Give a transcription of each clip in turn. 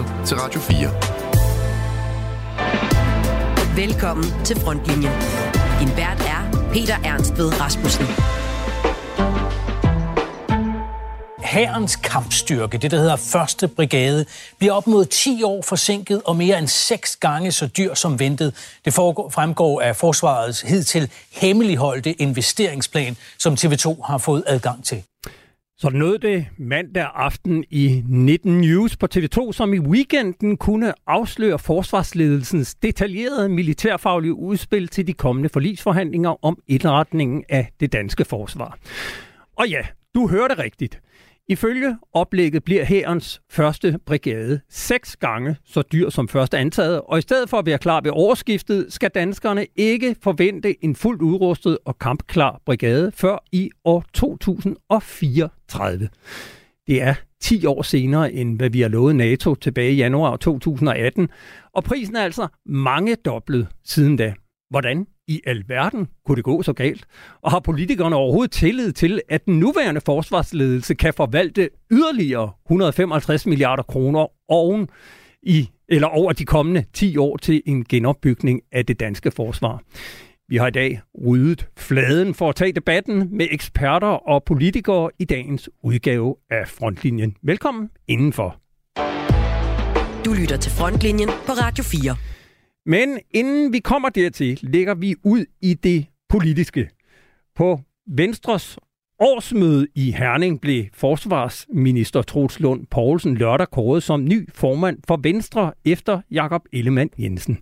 lytter til Radio 4. Velkommen til Frontlinjen. Din vært er Peter Ernst ved Rasmussen. Hærens kampstyrke, det der hedder første brigade, bliver op mod 10 år forsinket og mere end seks gange så dyr som ventet. Det fremgår af forsvarets hidtil hemmeligholdte investeringsplan, som TV2 har fået adgang til. Så nåede det mandag aften i 19 News på TV2, som i weekenden kunne afsløre forsvarsledelsens detaljerede militærfaglige udspil til de kommende forlisforhandlinger om indretningen af det danske forsvar. Og ja, du hørte rigtigt. Ifølge oplægget bliver hærens første brigade seks gange så dyr som først antaget, og i stedet for at være klar ved årsskiftet, skal danskerne ikke forvente en fuldt udrustet og kampklar brigade før i år 2034. Det er 10 år senere, end hvad vi har lovet NATO tilbage i januar 2018, og prisen er altså mange doblet siden da. Hvordan i alverden kunne det gå så galt? Og har politikerne overhovedet tillid til, at den nuværende forsvarsledelse kan forvalte yderligere 155 milliarder kroner oven i, eller over de kommende 10 år til en genopbygning af det danske forsvar? Vi har i dag ryddet fladen for at tage debatten med eksperter og politikere i dagens udgave af Frontlinjen. Velkommen indenfor. Du lytter til Frontlinjen på Radio 4. Men inden vi kommer dertil, lægger vi ud i det politiske. På Venstres årsmøde i Herning blev forsvarsminister Troels Lund Poulsen lørdag kåret som ny formand for Venstre efter Jakob Ellemann Jensen.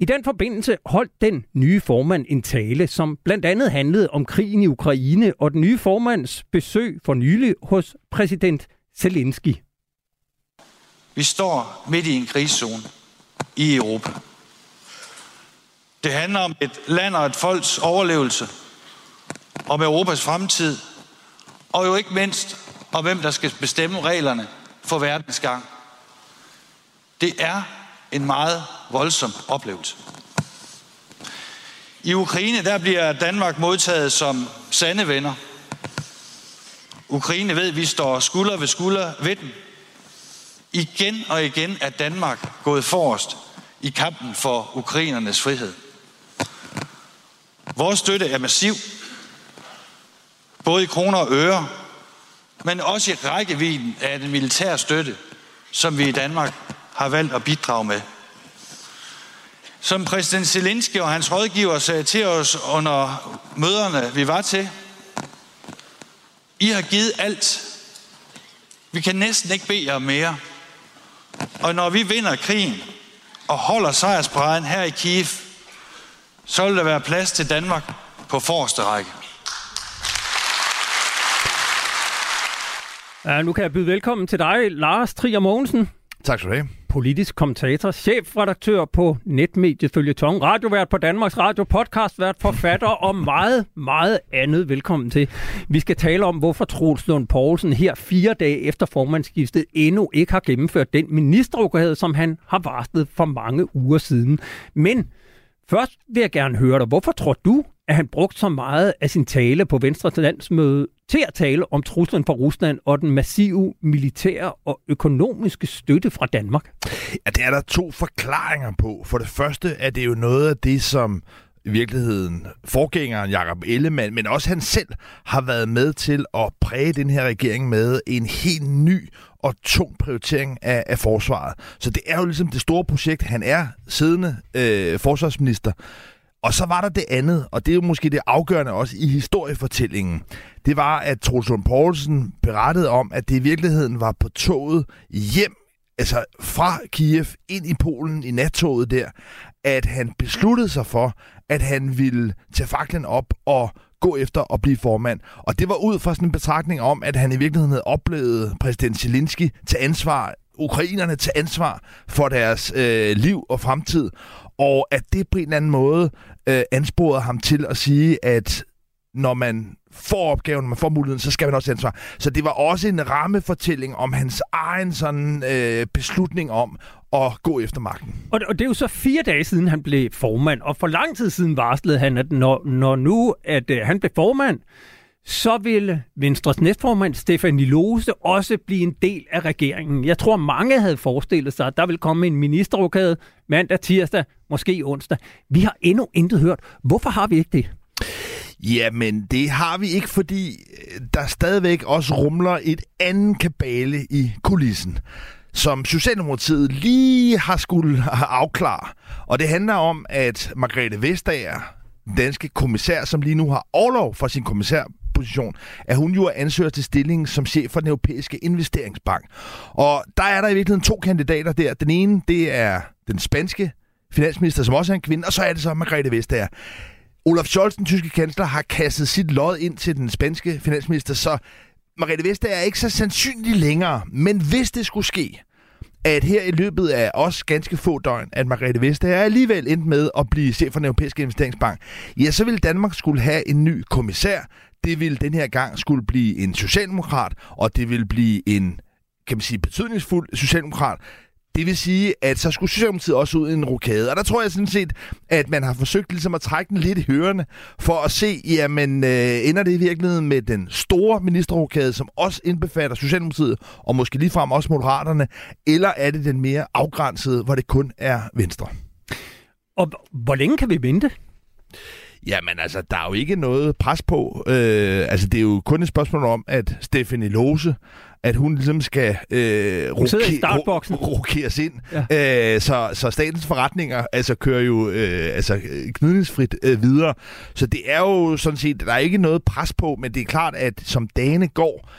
I den forbindelse holdt den nye formand en tale, som blandt andet handlede om krigen i Ukraine og den nye formands besøg for nylig hos præsident Zelensky. Vi står midt i en krigszone i Europa. Det handler om et land og et folks overlevelse, om Europas fremtid, og jo ikke mindst om hvem der skal bestemme reglerne for verdens gang. Det er en meget voldsom oplevelse. I Ukraine der bliver Danmark modtaget som sande venner. Ukraine ved, at vi står skulder ved skulder ved dem. Igen og igen er Danmark gået forrest i kampen for ukrainernes frihed. Vores støtte er massiv, både i kroner og øre, men også i rækkevidden af den militære støtte, som vi i Danmark har valgt at bidrage med. Som præsident Zelensky og hans rådgiver sagde til os under møderne, vi var til, I har givet alt. Vi kan næsten ikke bede jer mere. Og når vi vinder krigen og holder sejrsbræden her i Kiev, så vil der være plads til Danmark på forreste række. Ja, nu kan jeg byde velkommen til dig, Lars Trier Mogensen. Tak skal du have. Politisk kommentator, chefredaktør på netmediet Følgetong, radiovært på Danmarks Radio, podcastvært, forfatter og meget, meget andet. Velkommen til. Vi skal tale om, hvorfor Troels Lund Poulsen her fire dage efter formandsskiftet endnu ikke har gennemført den ministerrokade, som han har varslet for mange uger siden. Men Først vil jeg gerne høre dig, hvorfor tror du, at han brugte så meget af sin tale på Venstres landsmøde til at tale om truslen fra Rusland og den massive militære og økonomiske støtte fra Danmark? Ja, det er der to forklaringer på. For det første er det jo noget af det, som i virkeligheden forgængeren Jakob Ellemann, men også han selv, har været med til at præge den her regering med en helt ny og tung prioritering af, af forsvaret. Så det er jo ligesom det store projekt. Han er siddende øh, forsvarsminister. Og så var der det andet, og det er jo måske det afgørende også i historiefortællingen. Det var, at Troels Lund Poulsen berettede om, at det i virkeligheden var på toget hjem altså fra Kiev ind i Polen i nattoget der, at han besluttede sig for, at han ville tage faklen op og gå efter at blive formand. Og det var ud fra sådan en betragtning om, at han i virkeligheden havde oplevet præsident Zelensky til ansvar, ukrainerne til ansvar for deres øh, liv og fremtid. Og at det på en eller anden måde øh, ansporede ham til at sige, at når man får opgaven, når man får muligheden, så skal man også ansvar. Så det var også en rammefortælling om hans egen sådan øh, beslutning om at gå efter magten. Og, og det er jo så fire dage siden, han blev formand, og for lang tid siden varslede han, at når, når nu at, øh, han blev formand, så vil Venstres næstformand Stefan Lose også blive en del af regeringen. Jeg tror, mange havde forestillet sig, at der vil komme en ministerrokade mandag, tirsdag, måske onsdag. Vi har endnu intet hørt. Hvorfor har vi ikke det? Jamen, det har vi ikke, fordi øh, der stadigvæk også rumler et andet kabale i kulissen som Socialdemokratiet lige har skulle afklare. Og det handler om, at Margrethe Vestager, danske kommissær, som lige nu har overlov for sin kommissærposition, at hun jo er ansøger til stillingen som chef for den europæiske investeringsbank. Og der er der i virkeligheden to kandidater der. Den ene, det er den spanske finansminister, som også er en kvinde, og så er det så Margrethe Vestager. Olaf Scholz, den tyske kansler, har kastet sit lod ind til den spanske finansminister, så Margrethe Vestager er ikke så sandsynlig længere. Men hvis det skulle ske, at her i løbet af også ganske få døgn, at Margrethe Vestager alligevel endte med at blive chef for den europæiske investeringsbank, ja, så ville Danmark skulle have en ny kommissær. Det ville den her gang skulle blive en socialdemokrat, og det ville blive en kan man sige, betydningsfuld socialdemokrat, det vil sige, at så skulle Socialdemokratiet også ud i en rokade. Og der tror jeg sådan set, at man har forsøgt ligesom at trække den lidt i hørende, for at se, jamen, øh, ender det i virkeligheden med den store ministerrokade, som også indbefatter Socialdemokratiet, og måske ligefrem også Moderaterne, eller er det den mere afgrænsede, hvor det kun er Venstre? Og hvor længe kan vi vente? Jamen altså, der er jo ikke noget pres på. Øh, altså, det er jo kun et spørgsmål om, at Stefanie Lose at hun ligesom skal øh, roke, rokeres ind. Ja. Øh, så, så statens forretninger altså, kører jo øh, altså, gnidningsfrit øh, videre. Så det er jo sådan set, der er ikke noget pres på, men det er klart, at som dagene går,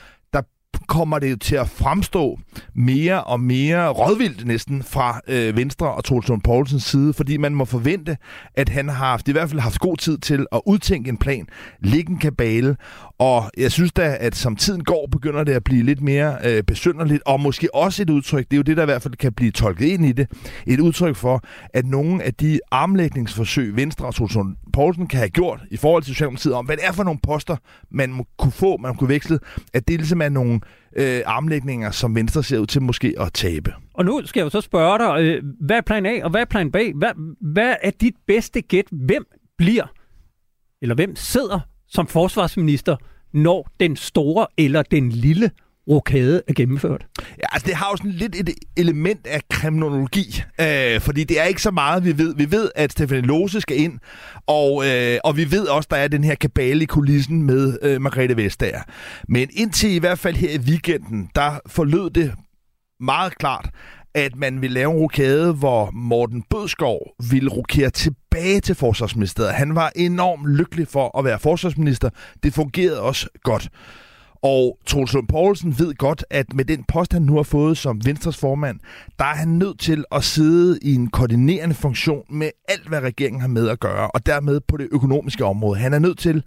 kommer det til at fremstå mere og mere rådvildt næsten fra øh, Venstre og Troels Poulsens side, fordi man må forvente, at han har haft, i hvert fald haft god tid til at udtænke en plan, lægge en kabale, og jeg synes da, at som tiden går, begynder det at blive lidt mere øh, besynderligt, og måske også et udtryk, det er jo det, der i hvert fald kan blive tolket ind i det, et udtryk for, at nogle af de armlægningsforsøg, Venstre og Troels Poulsen kan have gjort i forhold til Socialdemokratiet om, hvad det er for nogle poster, man må kunne få, man kunne veksle, at det ligesom er nogle øh, armlægninger, som Venstre ser ud til måske at tabe. Og nu skal jeg jo så spørge dig, øh, hvad er plan A og hvad er plan B? Hvad, hvad er dit bedste gæt? Hvem bliver, eller hvem sidder som forsvarsminister, når den store eller den lille rokade er gennemført? Ja, altså det har jo sådan lidt et element af kriminologi, øh, fordi det er ikke så meget, vi ved. Vi ved, at Stefan Lose skal ind, og, øh, og vi ved også, der er den her kabale i kulissen med øh, Margrethe Vestager. Men indtil i hvert fald her i weekenden, der forlød det meget klart, at man vil lave en rokade, hvor Morten Bødskov ville rokere tilbage til forsvarsministeriet. Han var enormt lykkelig for at være forsvarsminister. Det fungerede også godt. Og Troels Lund Poulsen ved godt, at med den post, han nu har fået som Venstres formand, der er han nødt til at sidde i en koordinerende funktion med alt, hvad regeringen har med at gøre, og dermed på det økonomiske område. Han er nødt til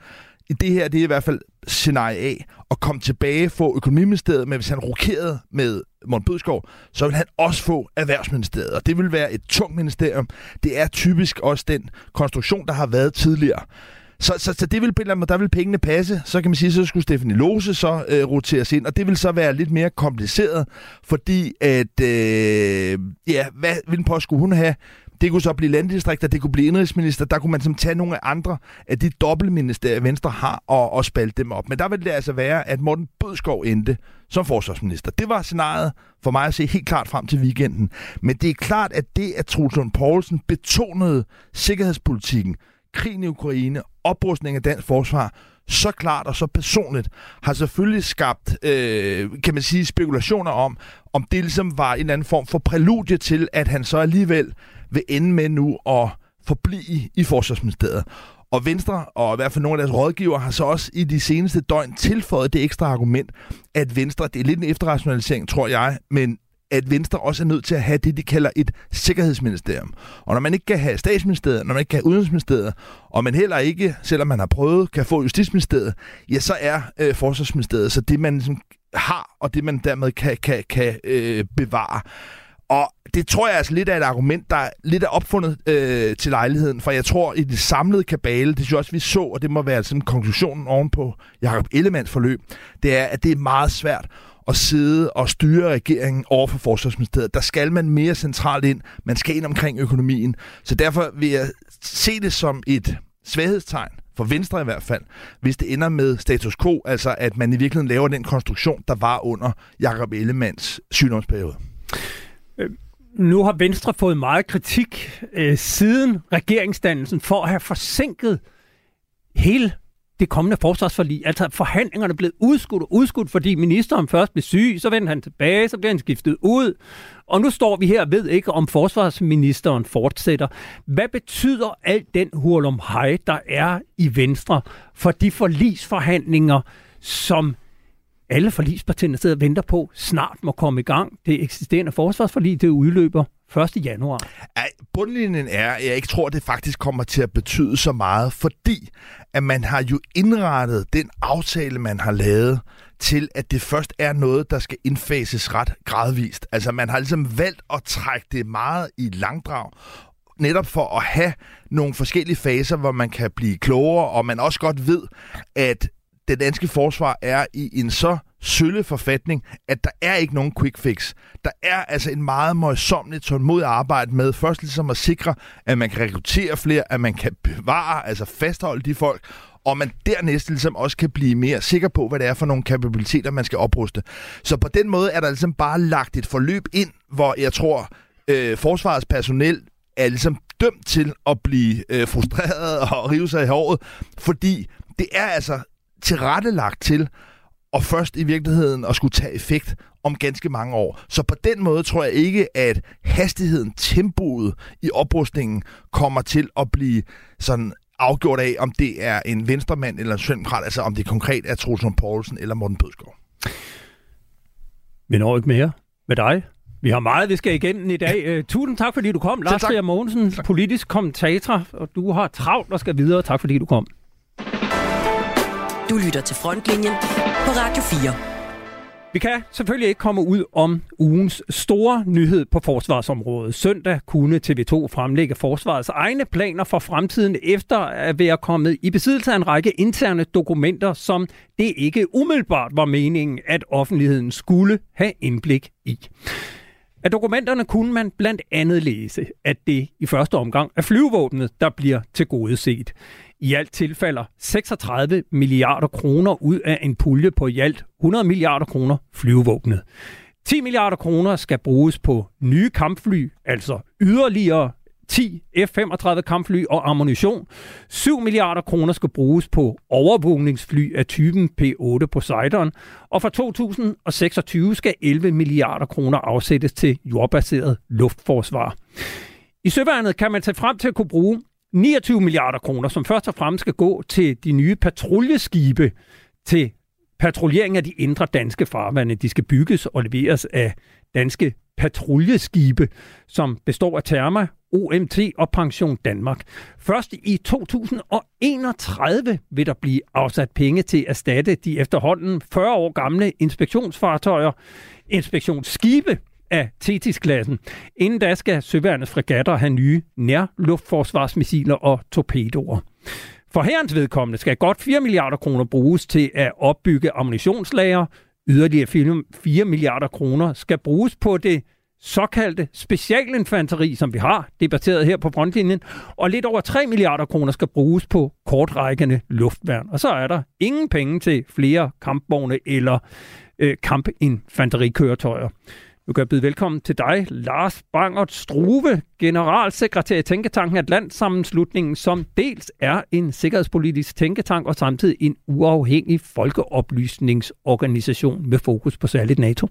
det her, det er i hvert fald scenarie A, at komme tilbage få økonomiministeriet, men hvis han rokerede med Morten Bødskov, så vil han også få erhvervsministeriet, og det vil være et tungt ministerium. Det er typisk også den konstruktion, der har været tidligere. Så, så, så det vil der vil pengene passe. Så kan man sige, så skulle Stefanie Lose så øh, roteres ind, og det vil så være lidt mere kompliceret, fordi at, øh, ja, hvad, hvilken post skulle hun have? Det kunne så blive landdistrikter, det kunne blive indrigsminister. Der kunne man som tage nogle af andre af de dobbeltministerier, Venstre har, og, og spalte dem op. Men der ville det altså være, at Morten Bødskov endte som forsvarsminister. Det var scenariet for mig at se helt klart frem til weekenden. Men det er klart, at det, at Troels Poulsen betonede sikkerhedspolitikken, krigen i Ukraine, oprustning af dansk forsvar, så klart og så personligt, har selvfølgelig skabt, øh, kan man sige, spekulationer om, om det ligesom var en eller anden form for præludie til, at han så alligevel vil ende med nu at forblive i Forsvarsministeriet. Og Venstre, og i hvert fald nogle af deres rådgiver, har så også i de seneste døgn tilføjet det ekstra argument, at Venstre, det er lidt en efterrationalisering, tror jeg, men at Venstre også er nødt til at have det, de kalder et sikkerhedsministerium. Og når man ikke kan have statsministeriet, når man ikke kan have udenrigsministeriet, og man heller ikke, selvom man har prøvet, kan få justitsministeriet, ja, så er øh, forsvarsministeriet så det, man ligesom har, og det man dermed kan, kan, kan øh, bevare. Og det tror jeg altså lidt er et argument, der lidt er opfundet øh, til lejligheden, for jeg tror i det samlede kabale, det synes jeg også, vi så, og det må være sådan konklusionen ovenpå Jacob Ellemands forløb, det er, at det er meget svært at sidde og styre regeringen over for Forsvarsministeriet. Der skal man mere centralt ind. Man skal ind omkring økonomien. Så derfor vil jeg se det som et svaghedstegn for Venstre i hvert fald, hvis det ender med status quo, altså at man i virkeligheden laver den konstruktion, der var under Jakob Ellemands sygdomsperiode. Nu har Venstre fået meget kritik øh, siden regeringsdannelsen for at have forsinket hele det kommende forsvarsforlig. Altså forhandlingerne blev udskudt og udskudt, fordi ministeren først blev syg, så vendte han tilbage, så blev han skiftet ud. Og nu står vi her og ved ikke, om forsvarsministeren fortsætter. Hvad betyder alt den hurlum hej, der er i Venstre for de forlisforhandlinger, som alle forlispartierne sidder og venter på, snart må komme i gang. Det eksisterende forsvarsforlig, det udløber 1. januar. Ej, bundlinjen er, at jeg ikke tror, at det faktisk kommer til at betyde så meget, fordi at man har jo indrettet den aftale, man har lavet, til at det først er noget, der skal indfases ret gradvist. Altså man har ligesom valgt at trække det meget i langdrag, netop for at have nogle forskellige faser, hvor man kan blive klogere, og man også godt ved, at det danske forsvar er i en så sølle forfatning, at der er ikke nogen quick fix. Der er altså en meget møjsommeligt tålmodig arbejde med først ligesom at sikre, at man kan rekruttere flere, at man kan bevare, altså fastholde de folk, og man dernæst ligesom også kan blive mere sikker på, hvad det er for nogle kapabiliteter, man skal opruste. Så på den måde er der ligesom bare lagt et forløb ind, hvor jeg tror, øh, forsvarets personel er ligesom dømt til at blive øh, frustreret og rive sig i håret, fordi det er altså tilrettelagt til og først i virkeligheden at skulle tage effekt om ganske mange år. Så på den måde tror jeg ikke, at hastigheden, tempoet i oprustningen kommer til at blive sådan afgjort af, om det er en venstremand eller en socialdemokrat, altså om det konkret er Troels Poulsen eller Morten Bødskov. Vi når ikke mere med dig. Vi har meget, vi skal igennem i dag. Uh, tusind tak, fordi du kom. Lars Trier Mogensen, politisk kommentator, og du har travlt og skal videre. Tak, fordi du kom. Du lytter til Frontlinjen på Radio 4. Vi kan selvfølgelig ikke komme ud om ugens store nyhed på forsvarsområdet. Søndag kunne TV2 fremlægge forsvarets egne planer for fremtiden efter at være kommet i besiddelse af en række interne dokumenter, som det ikke umiddelbart var meningen, at offentligheden skulle have indblik i. Af dokumenterne kunne man blandt andet læse, at det i første omgang er flyvevåbnet, der bliver til gode set. I alt tilfalder 36 milliarder kroner ud af en pulje på i alt 100 milliarder kroner flyvevåbnet. 10 milliarder kroner skal bruges på nye kampfly, altså yderligere 10 F-35 kampfly og ammunition. 7 milliarder kroner skal bruges på overvågningsfly af typen P-8 Poseidon. Og fra 2026 skal 11 milliarder kroner afsættes til jordbaseret luftforsvar. I Søværnet kan man tage frem til at kunne bruge 29 milliarder kroner, som først og fremmest skal gå til de nye patruljeskibe til patruljering af de indre danske farvande. De skal bygges og leveres af danske patruljeskibe, som består af Therma, OMT og Pension Danmark. Først i 2031 vil der blive afsat penge til at erstatte de efterhånden 40 år gamle inspektionsfartøjer, inspektionsskibe, af Tetis-klassen. Inden da skal søværnets fregatter have nye nærluftforsvarsmissiler og torpedoer. For herrens vedkommende skal godt 4 milliarder kroner bruges til at opbygge ammunitionslager. Yderligere 4 milliarder kroner skal bruges på det såkaldte specialinfanteri, som vi har debatteret her på frontlinjen, og lidt over 3 milliarder kroner skal bruges på kortrækkende luftværn. Og så er der ingen penge til flere kampvogne eller øh, kampinfanterikøretøjer. Nu kan jeg byde velkommen til dig, Lars Bangert Struve, generalsekretær i Tænketanken Atlantsammenslutningen, som dels er en sikkerhedspolitisk tænketank og samtidig en uafhængig folkeoplysningsorganisation med fokus på særligt NATO.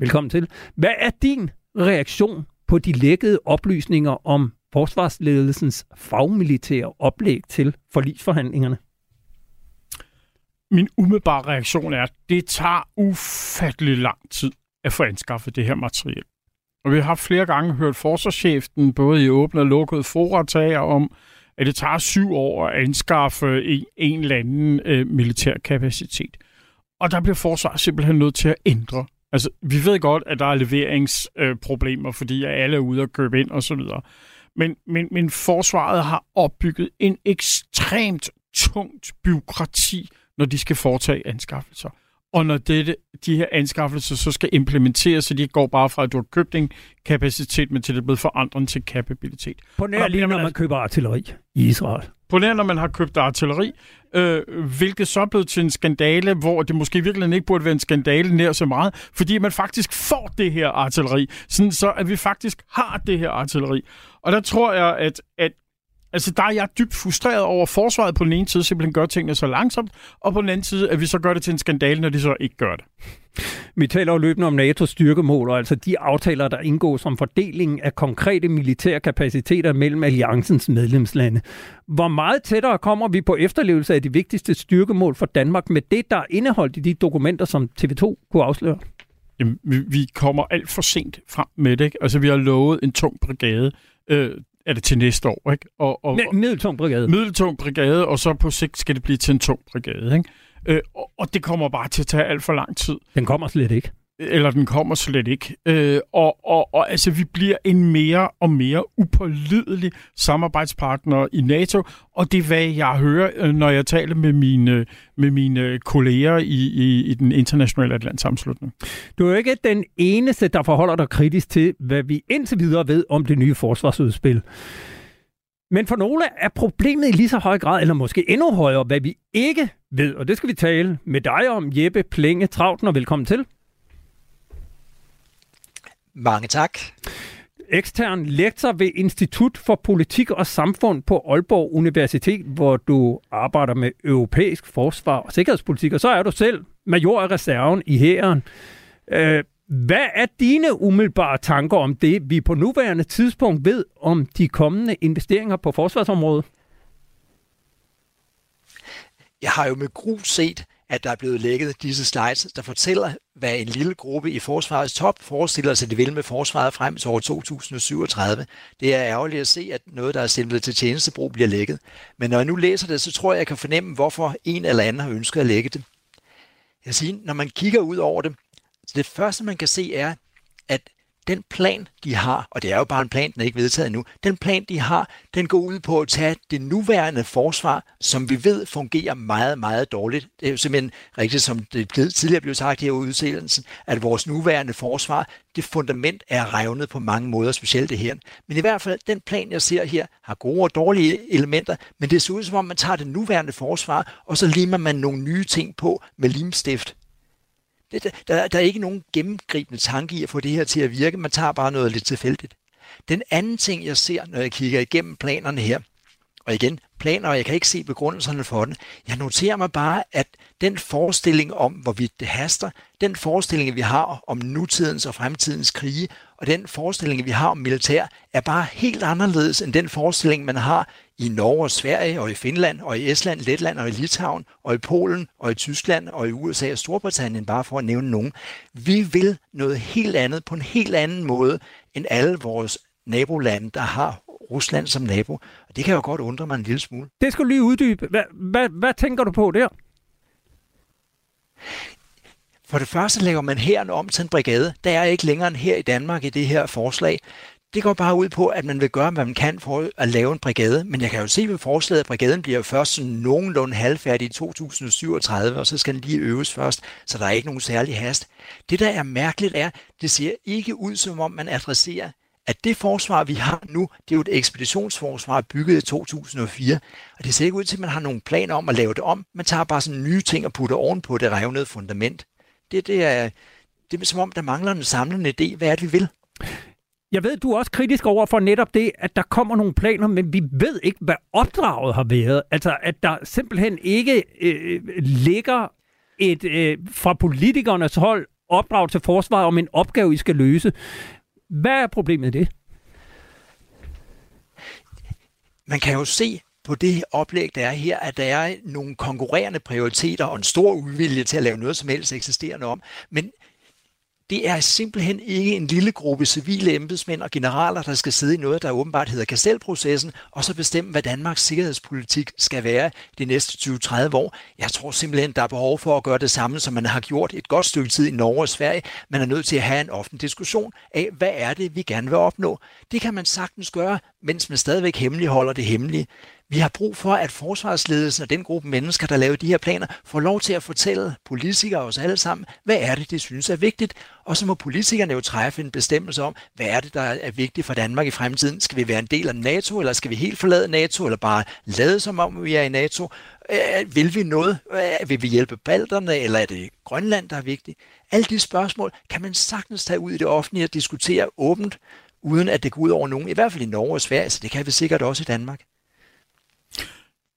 Velkommen til. Hvad er din reaktion på de lækkede oplysninger om forsvarsledelsens fagmilitære oplæg til forlisforhandlingerne? Min umiddelbare reaktion er, at det tager ufattelig lang tid at få anskaffet det her materiel. Og vi har flere gange hørt forsvarschefen, både i åbne og lukkede foretager om, at det tager syv år at anskaffe en, en eller anden øh, militær kapacitet. Og der bliver forsvaret simpelthen nødt til at ændre. Altså, vi ved godt, at der er leveringsproblemer, øh, fordi alle er ude og købe ind osv. Men, men, men forsvaret har opbygget en ekstremt tungt byråkrati, når de skal foretage anskaffelser. Og når dette, de her anskaffelser så skal implementeres, så de ikke går bare fra, at du har købt en kapacitet, men til det er blevet forandret til kapabilitet. På nær lige, når man køber artilleri i Israel. På nær, når man har købt artilleri, øh, hvilket så blev blevet til en skandale, hvor det måske virkelig ikke burde være en skandale nær så meget, fordi man faktisk får det her artilleri, sådan så at vi faktisk har det her artilleri. Og der tror jeg, at, at Altså, der er jeg dybt frustreret over, at forsvaret på den ene side simpelthen gør tingene så langsomt, og på den anden side, at vi så gør det til en skandale, når de så ikke gør det. Vi taler jo løbende om NATO's styrkemål, og altså de aftaler, der indgår som fordeling af konkrete militære kapaciteter mellem alliancens medlemslande. Hvor meget tættere kommer vi på efterlevelse af de vigtigste styrkemål for Danmark med det, der er indeholdt i de dokumenter, som TV2 kunne afsløre? Jamen, vi, vi kommer alt for sent frem med det. Ikke? Altså, vi har lovet en tung brigade øh, er det til næste år, ikke? Og, og, middeltung brigade. Middeltung brigade, og så på sigt skal det blive til en tung brigade, ikke? Øh, og, og det kommer bare til at tage alt for lang tid. Den kommer slet ikke eller den kommer slet ikke. Øh, og, og, og altså, vi bliver en mere og mere upålidelig samarbejdspartner i NATO, og det er, hvad jeg hører, øh, når jeg taler med mine, med mine kolleger i, i, i den internationale Atlantsamslutning. Du er jo ikke den eneste, der forholder dig kritisk til, hvad vi indtil videre ved om det nye forsvarsudspil. Men for nogle er problemet i lige så høj grad, eller måske endnu højere, hvad vi ikke ved. Og det skal vi tale med dig om, Jeppe Plenge Trauten, og velkommen til. Mange tak. Ekstern lektor ved Institut for Politik og Samfund på Aalborg Universitet, hvor du arbejder med europæisk forsvar og sikkerhedspolitik, og så er du selv major af reserven i hæren. Øh, hvad er dine umiddelbare tanker om det, vi på nuværende tidspunkt ved om de kommende investeringer på forsvarsområdet? Jeg har jo med gru set, at der er blevet lækket disse slides, der fortæller, hvad en lille gruppe i forsvarets top forestiller sig, de vil med forsvaret frem til år 2037. Det er ærgerligt at se, at noget, der er simpelt til tjenestebrug, bliver lækket. Men når jeg nu læser det, så tror jeg, jeg kan fornemme, hvorfor en eller anden har ønsket at lægge det. Jeg siger, når man kigger ud over det, så det første, man kan se, er, at den plan, de har, og det er jo bare en plan, den er ikke vedtaget endnu, den plan, de har, den går ud på at tage det nuværende forsvar, som vi ved fungerer meget, meget dårligt. Det er jo simpelthen rigtigt, som det tidligere blev sagt her i udsendelsen, at vores nuværende forsvar, det fundament er revnet på mange måder, specielt det her. Men i hvert fald, den plan, jeg ser her, har gode og dårlige elementer, men det ser ud som om, man tager det nuværende forsvar, og så limer man nogle nye ting på med limstift. Det, der, der er ikke nogen gennemgribende tanke i at få det her til at virke. Man tager bare noget lidt tilfældigt. Den anden ting, jeg ser, når jeg kigger igennem planerne her, og igen, planer, og jeg kan ikke se begrundelserne for den. Jeg noterer mig bare, at den forestilling om, hvorvidt det haster, den forestilling, vi har om nutidens og fremtidens krige, og den forestilling, vi har om militær, er bare helt anderledes end den forestilling, man har i Norge og Sverige og i Finland og i Estland, Letland og i Litauen og i Polen og i Tyskland og i USA og Storbritannien, bare for at nævne nogen. Vi vil noget helt andet på en helt anden måde end alle vores nabolande, der har Rusland som nabo. Og det kan jo godt undre mig en lille smule. Det skal du lige uddybe. Hvad, hvad, hvad tænker du på der? For det første laver man her om til en brigade. Der er ikke længere end her i Danmark i det her forslag. Det går bare ud på, at man vil gøre, hvad man kan for at lave en brigade. Men jeg kan jo se ved forslaget, at brigaden bliver først sådan nogenlunde halvfærdig i 2037, og så skal den lige øves først, så der er ikke nogen særlig hast. Det, der er mærkeligt, er, det ser ikke ud, som om man adresserer at det forsvar, vi har nu, det er jo et ekspeditionsforsvar bygget i 2004, og det ser ikke ud til, at man har nogen planer om at lave det om. Man tager bare sådan nye ting og putter ovenpå det revnede fundament. Det, det, er, det er som om, der mangler en samlende idé. Hvad er det, vi vil? Jeg ved, du er også kritisk over for netop det, at der kommer nogle planer, men vi ved ikke, hvad opdraget har været. Altså, at der simpelthen ikke øh, ligger et øh, fra politikernes hold opdrag til forsvaret om en opgave, I skal løse. Hvad er problemet i det? Man kan jo se på det oplæg, der er her, at der er nogle konkurrerende prioriteter og en stor uvilje til at lave noget som helst eksisterende om. Men det er simpelthen ikke en lille gruppe civile embedsmænd og generaler, der skal sidde i noget, der åbenbart hedder Kastelprocessen, og så bestemme, hvad Danmarks sikkerhedspolitik skal være de næste 20-30 år. Jeg tror simpelthen, der er behov for at gøre det samme, som man har gjort et godt stykke tid i Norge og Sverige. Man er nødt til at have en offentlig diskussion af, hvad er det, vi gerne vil opnå. Det kan man sagtens gøre, mens man stadigvæk hemmeligholder det hemmelige. Vi har brug for, at forsvarsledelsen og den gruppe mennesker, der laver de her planer, får lov til at fortælle politikere og os alle sammen, hvad er det, de synes er vigtigt. Og så må politikerne jo træffe en bestemmelse om, hvad er det, der er vigtigt for Danmark i fremtiden. Skal vi være en del af NATO, eller skal vi helt forlade NATO, eller bare lade som om, vi er i NATO? Øh, vil vi noget? Øh, vil vi hjælpe balterne, eller er det Grønland, der er vigtigt? Alle de spørgsmål kan man sagtens tage ud i det offentlige og diskutere åbent, uden at det går ud over nogen. I hvert fald i Norge og Sverige, så det kan vi sikkert også i Danmark.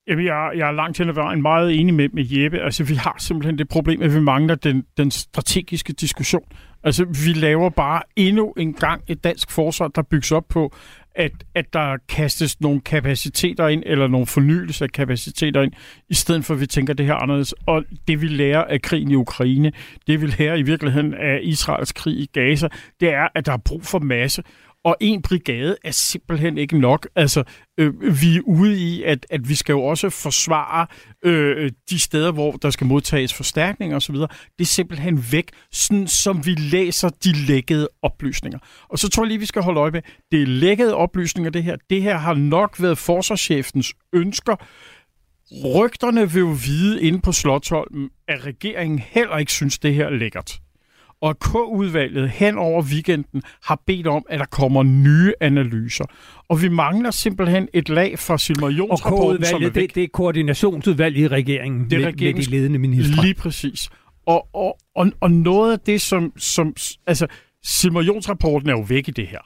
Jamen, jeg, jeg er langt hen ad vejen meget enig med, med Jeppe. Altså, vi har simpelthen det problem, at vi mangler den, den strategiske diskussion. Altså, vi laver bare endnu en gang et dansk forsvar, der bygges op på, at, at der kastes nogle kapaciteter ind, eller nogle fornyelse af kapaciteter ind, i stedet for at vi tænker det her anderledes. Og det vi lærer af krigen i Ukraine, det vi lærer i virkeligheden af Israels krig i Gaza, det er, at der er brug for masse og en brigade er simpelthen ikke nok. Altså, øh, vi er ude i, at, at vi skal jo også forsvare øh, de steder, hvor der skal modtages forstærkninger osv. Det er simpelthen væk, sådan som vi læser de lækkede oplysninger. Og så tror jeg lige, vi skal holde øje med, det er lækkede oplysninger, det her. Det her har nok været forsvarschefens ønsker. Rygterne vil jo vide inde på Slottholmen, at regeringen heller ikke synes, det her er lækkert og K-udvalget hen over weekenden har bedt om, at der kommer nye analyser. Og vi mangler simpelthen et lag fra Silmarionsrapporten, som er væk. Det, det er koordinationsudvalget i regeringen det er med, med de ledende ministre. Lige præcis. Og, og, og, og noget af det, som... som altså, Silmarionsrapporten er jo væk i det her.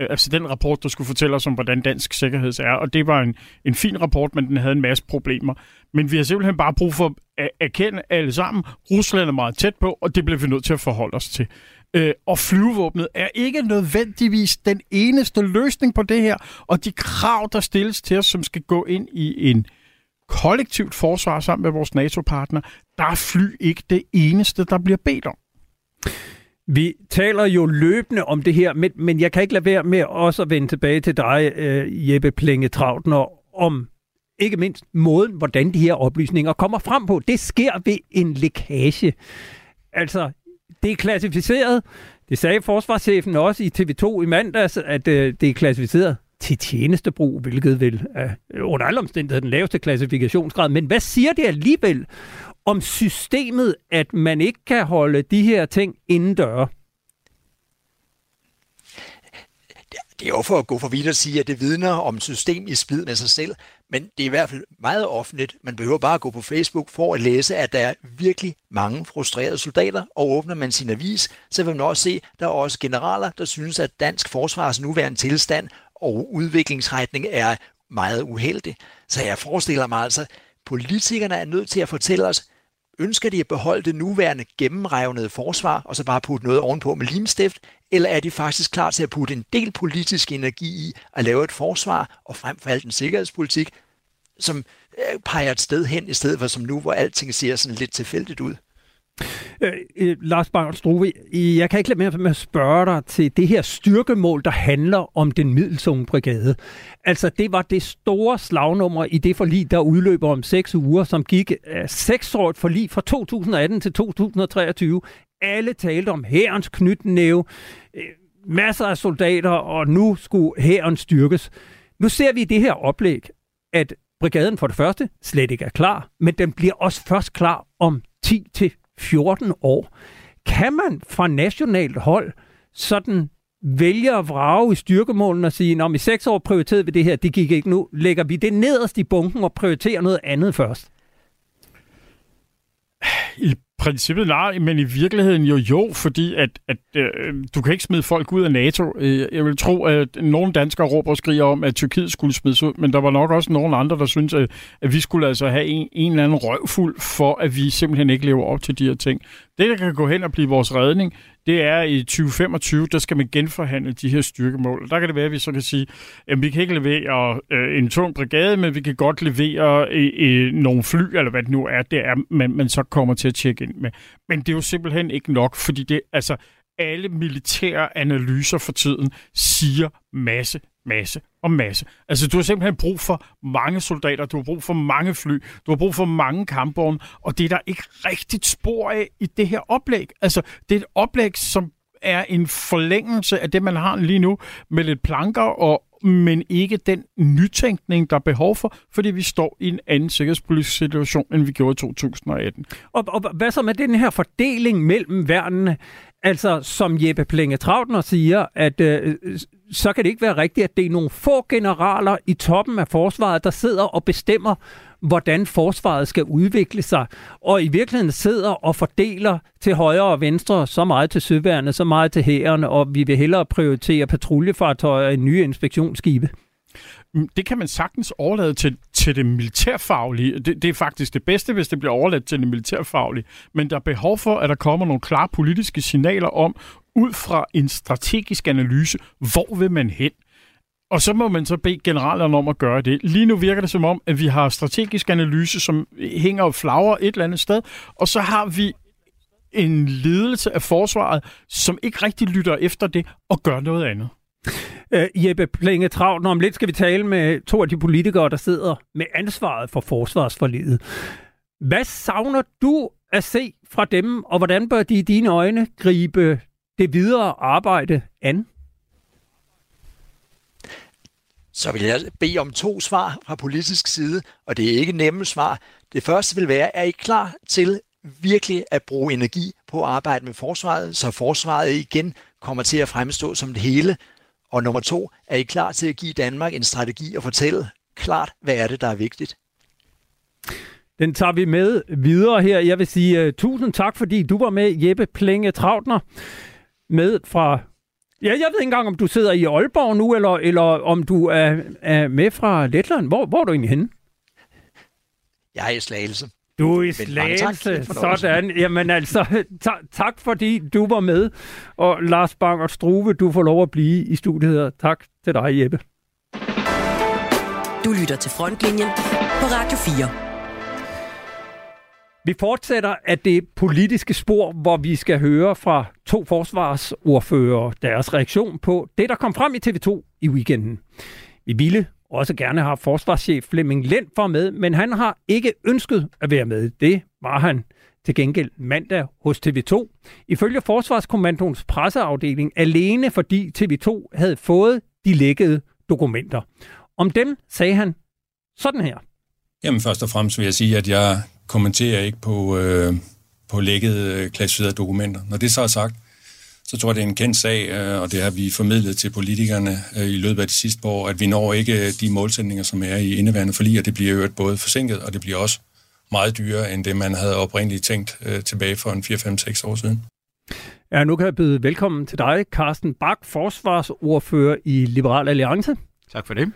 Øh, altså den rapport, der skulle fortælle os om, hvordan dansk sikkerhed er. Og det var en, en fin rapport, men den havde en masse problemer. Men vi har simpelthen bare brug for at erkende alle sammen. Rusland er meget tæt på, og det bliver vi nødt til at forholde os til. Øh, og flyvevåbnet er ikke nødvendigvis den eneste løsning på det her. Og de krav, der stilles til os, som skal gå ind i en kollektivt forsvar sammen med vores NATO-partner, der er fly ikke det eneste, der bliver bedt om. Vi taler jo løbende om det her, men, men jeg kan ikke lade være med også at vende tilbage til dig, øh, Jeppe Plenge Trautner, om ikke mindst måden, hvordan de her oplysninger kommer frem på. Det sker ved en lækage. Altså, det er klassificeret. Det sagde forsvarschefen også i TV2 i mandags, at øh, det er klassificeret til tjenestebrug, hvilket vil er under alle omstændigheder den laveste klassifikationsgrad. Men hvad siger det alligevel om systemet, at man ikke kan holde de her ting indendøre? Det er jo for at gå for vidt at sige, at det vidner om system i splid med sig selv, men det er i hvert fald meget offentligt. Man behøver bare at gå på Facebook for at læse, at der er virkelig mange frustrerede soldater, og åbner man sin avis, så vil man også se, at der er også generaler, der synes, at dansk forsvars nuværende tilstand og udviklingsretning er meget uheldig. Så jeg forestiller mig altså, politikerne er nødt til at fortælle os, Ønsker de at beholde det nuværende gennemrevnede forsvar, og så bare putte noget ovenpå med limstift, eller er de faktisk klar til at putte en del politisk energi i at lave et forsvar, og frem for alt en sikkerhedspolitik, som øh, peger et sted hen, i stedet for som nu, hvor alting ser sådan lidt tilfældigt ud? Øh, øh, Lars Bang Struve, øh, jeg kan ikke lade med at spørge dig til det her styrkemål, der handler om den middelsunge brigade. Altså, det var det store slagnummer i det forlig, der udløber om seks uger, som gik uh, seksårigt forlig fra 2018 til 2023. Alle talte om hærens knytnæve, øh, masser af soldater, og nu skulle hæren styrkes. Nu ser vi i det her oplæg, at brigaden for det første slet ikke er klar, men den bliver også først klar om 10 til 14 år. Kan man fra nationalt hold sådan vælge at vrage i styrkemålene og sige, når i seks år prioriterede vi det her, det gik ikke nu, lægger vi det nederst i bunken og prioriterer noget andet først? I princippet nej, men i virkeligheden jo jo, fordi at, at øh, du kan ikke smide folk ud af NATO. Øh, jeg vil tro, at nogle danskere råber og skriger om, at Tyrkiet skulle smides ud, men der var nok også nogle andre, der synes, at, at vi skulle altså have en, en eller anden røvfuld for, at vi simpelthen ikke lever op til de her ting. Det, der kan gå hen og blive vores redning, det er i 2025, der skal man genforhandle de her styrkemål. Der kan det være, at vi så kan sige, at vi kan ikke levere øh, en tung brigade, men vi kan godt levere øh, øh, nogle fly, eller hvad det nu er, det er, man, man så kommer til at tjekke ind med. Men det er jo simpelthen ikke nok, fordi det, altså, alle militære analyser for tiden siger masse, masse og masse. Altså, du har simpelthen brug for mange soldater, du har brug for mange fly, du har brug for mange kampvogne, og det er der ikke rigtigt spor af i det her oplæg. Altså, det er et oplæg, som er en forlængelse af det, man har lige nu, med lidt planker og men ikke den nytænkning, der er behov for, fordi vi står i en anden sikkerhedspolitisk situation, end vi gjorde i 2018. Og, og hvad så med den her fordeling mellem værnene? Altså, som Jeppe Plenge Trautner siger, at øh, så kan det ikke være rigtigt, at det er nogle få generaler i toppen af forsvaret, der sidder og bestemmer, hvordan forsvaret skal udvikle sig, og i virkeligheden sidder og fordeler til højre og venstre så meget til søværende, så meget til hæren, og vi vil hellere prioritere patruljefartøjer i nye inspektionsskibe. Mm, det kan man sagtens overlade til, til det militærfaglige. Det, det er faktisk det bedste, hvis det bliver overladt til det militærfaglige. Men der er behov for, at der kommer nogle klare politiske signaler om, ud fra en strategisk analyse, hvor vil man hen? Og så må man så bede generalerne om at gøre det. Lige nu virker det som om, at vi har strategisk analyse, som hænger og flagrer et eller andet sted, og så har vi en ledelse af forsvaret, som ikke rigtig lytter efter det og gør noget andet. Uh, Jeppe Plenge Travn, om lidt skal vi tale med to af de politikere, der sidder med ansvaret for forsvarsforlidet. Hvad savner du at se fra dem, og hvordan bør de i dine øjne gribe det videre arbejde an? Så vil jeg bede om to svar fra politisk side, og det er ikke nemme svar. Det første vil være, er I klar til virkelig at bruge energi på at arbejde med forsvaret, så forsvaret igen kommer til at fremstå som det hele? Og nummer to, er I klar til at give Danmark en strategi og fortælle klart, hvad er det, der er vigtigt? Den tager vi med videre her. Jeg vil sige uh, tusind tak, fordi du var med, Jeppe Plenge Trautner, med fra Ja, jeg ved ikke engang, om du sidder i Aalborg nu, eller, eller om du er, er med fra Letland. Hvor, hvor er du egentlig henne? Jeg er i Slagelse. Du er i Slagelse, sådan. Jamen altså, ta- tak fordi du var med. Og Lars Bang og Struve, du får lov at blive i studiet Tak til dig, Jeppe. Du lytter til Frontlinjen på Radio 4. Vi fortsætter af det politiske spor, hvor vi skal høre fra to forsvarsordfører deres reaktion på det, der kom frem i TV2 i weekenden. Vi ville også gerne have forsvarschef Flemming Lind for med, men han har ikke ønsket at være med. Det var han til gengæld mandag hos TV2. Ifølge Forsvarskommandoens presseafdeling alene fordi TV2 havde fået de lækkede dokumenter. Om dem sagde han sådan her. Jamen først og fremmest vil jeg sige, at jeg kommenterer ikke på, øh, på lækkede øh, klassificerede dokumenter. Når det så er sagt, så tror jeg, det er en kendt sag, øh, og det har vi formidlet til politikerne øh, i løbet af de sidste år, at vi når ikke de målsætninger, som er i indeværende forlig, og det bliver jo både forsinket, og det bliver også meget dyrere, end det man havde oprindeligt tænkt øh, tilbage for en 4-5-6 år siden. Ja, nu kan jeg byde velkommen til dig, Carsten Bak, forsvarsordfører i Liberal Alliance. Tak for det.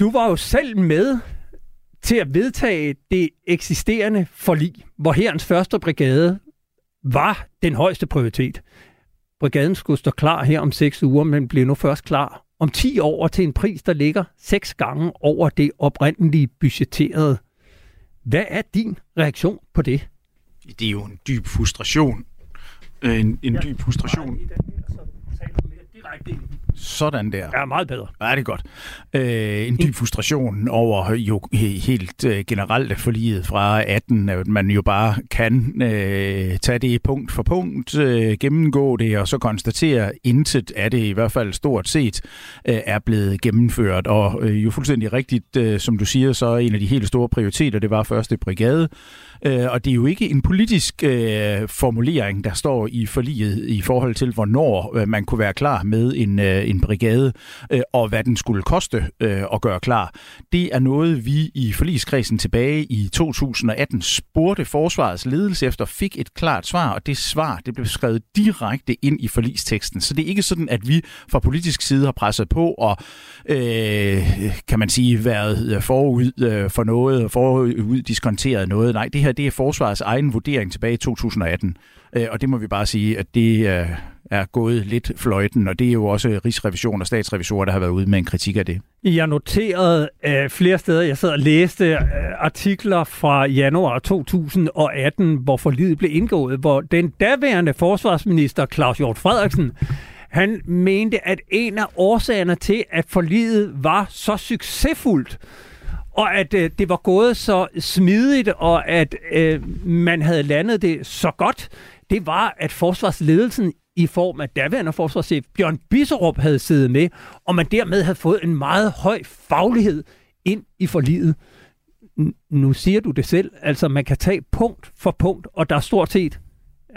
Du var jo selv med til at vedtage det eksisterende forlig, hvor herrens første brigade var den højeste prioritet. Brigaden skulle stå klar her om 6 uger, men blev nu først klar om 10 år til en pris, der ligger seks gange over det oprindelige budgetterede. Hvad er din reaktion på det? Det er jo en dyb frustration. En, en dyb frustration. Sådan der. Ja, meget bedre. Ja, det er godt. Øh, en dyb frustration over jo helt øh, generelt forliget fra 18, at man jo bare kan øh, tage det punkt for punkt, øh, gennemgå det og så konstatere, at intet af det i hvert fald stort set øh, er blevet gennemført. Og øh, jo fuldstændig rigtigt, øh, som du siger, så er en af de helt store prioriteter, det var første brigade. Øh, og det er jo ikke en politisk øh, formulering, der står i forliget i forhold til, hvornår øh, man kunne være klar med en, øh, en brigade, øh, og hvad den skulle koste øh, at gøre klar. Det er noget, vi i forligskredsen tilbage i 2018 spurgte forsvarets ledelse efter, fik et klart svar, og det svar det blev skrevet direkte ind i forligsteksten. Så det er ikke sådan, at vi fra politisk side har presset på og, øh, kan man sige, været øh, forud øh, for noget, forud diskonteret noget. Nej, det her det er forsvarets egen vurdering tilbage i 2018. Øh, og det må vi bare sige, at det er gået lidt fløjten, og det er jo også Rigsrevision og statsrevisorer, der har været ude med en kritik af det. Jeg noterede øh, flere steder, jeg sad og læste øh, artikler fra januar 2018, hvor forlidet blev indgået, hvor den daværende forsvarsminister Claus Hjort Frederiksen han mente, at en af årsagerne til, at forlidet var så succesfuldt, og at øh, det var gået så smidigt, og at øh, man havde landet det så godt, det var, at forsvarsledelsen i form af daværende forsvarschef Bjørn Bisserup havde siddet med, og man dermed havde fået en meget høj faglighed ind i forliget. Nu siger du det selv, altså man kan tage punkt for punkt, og der er stort set,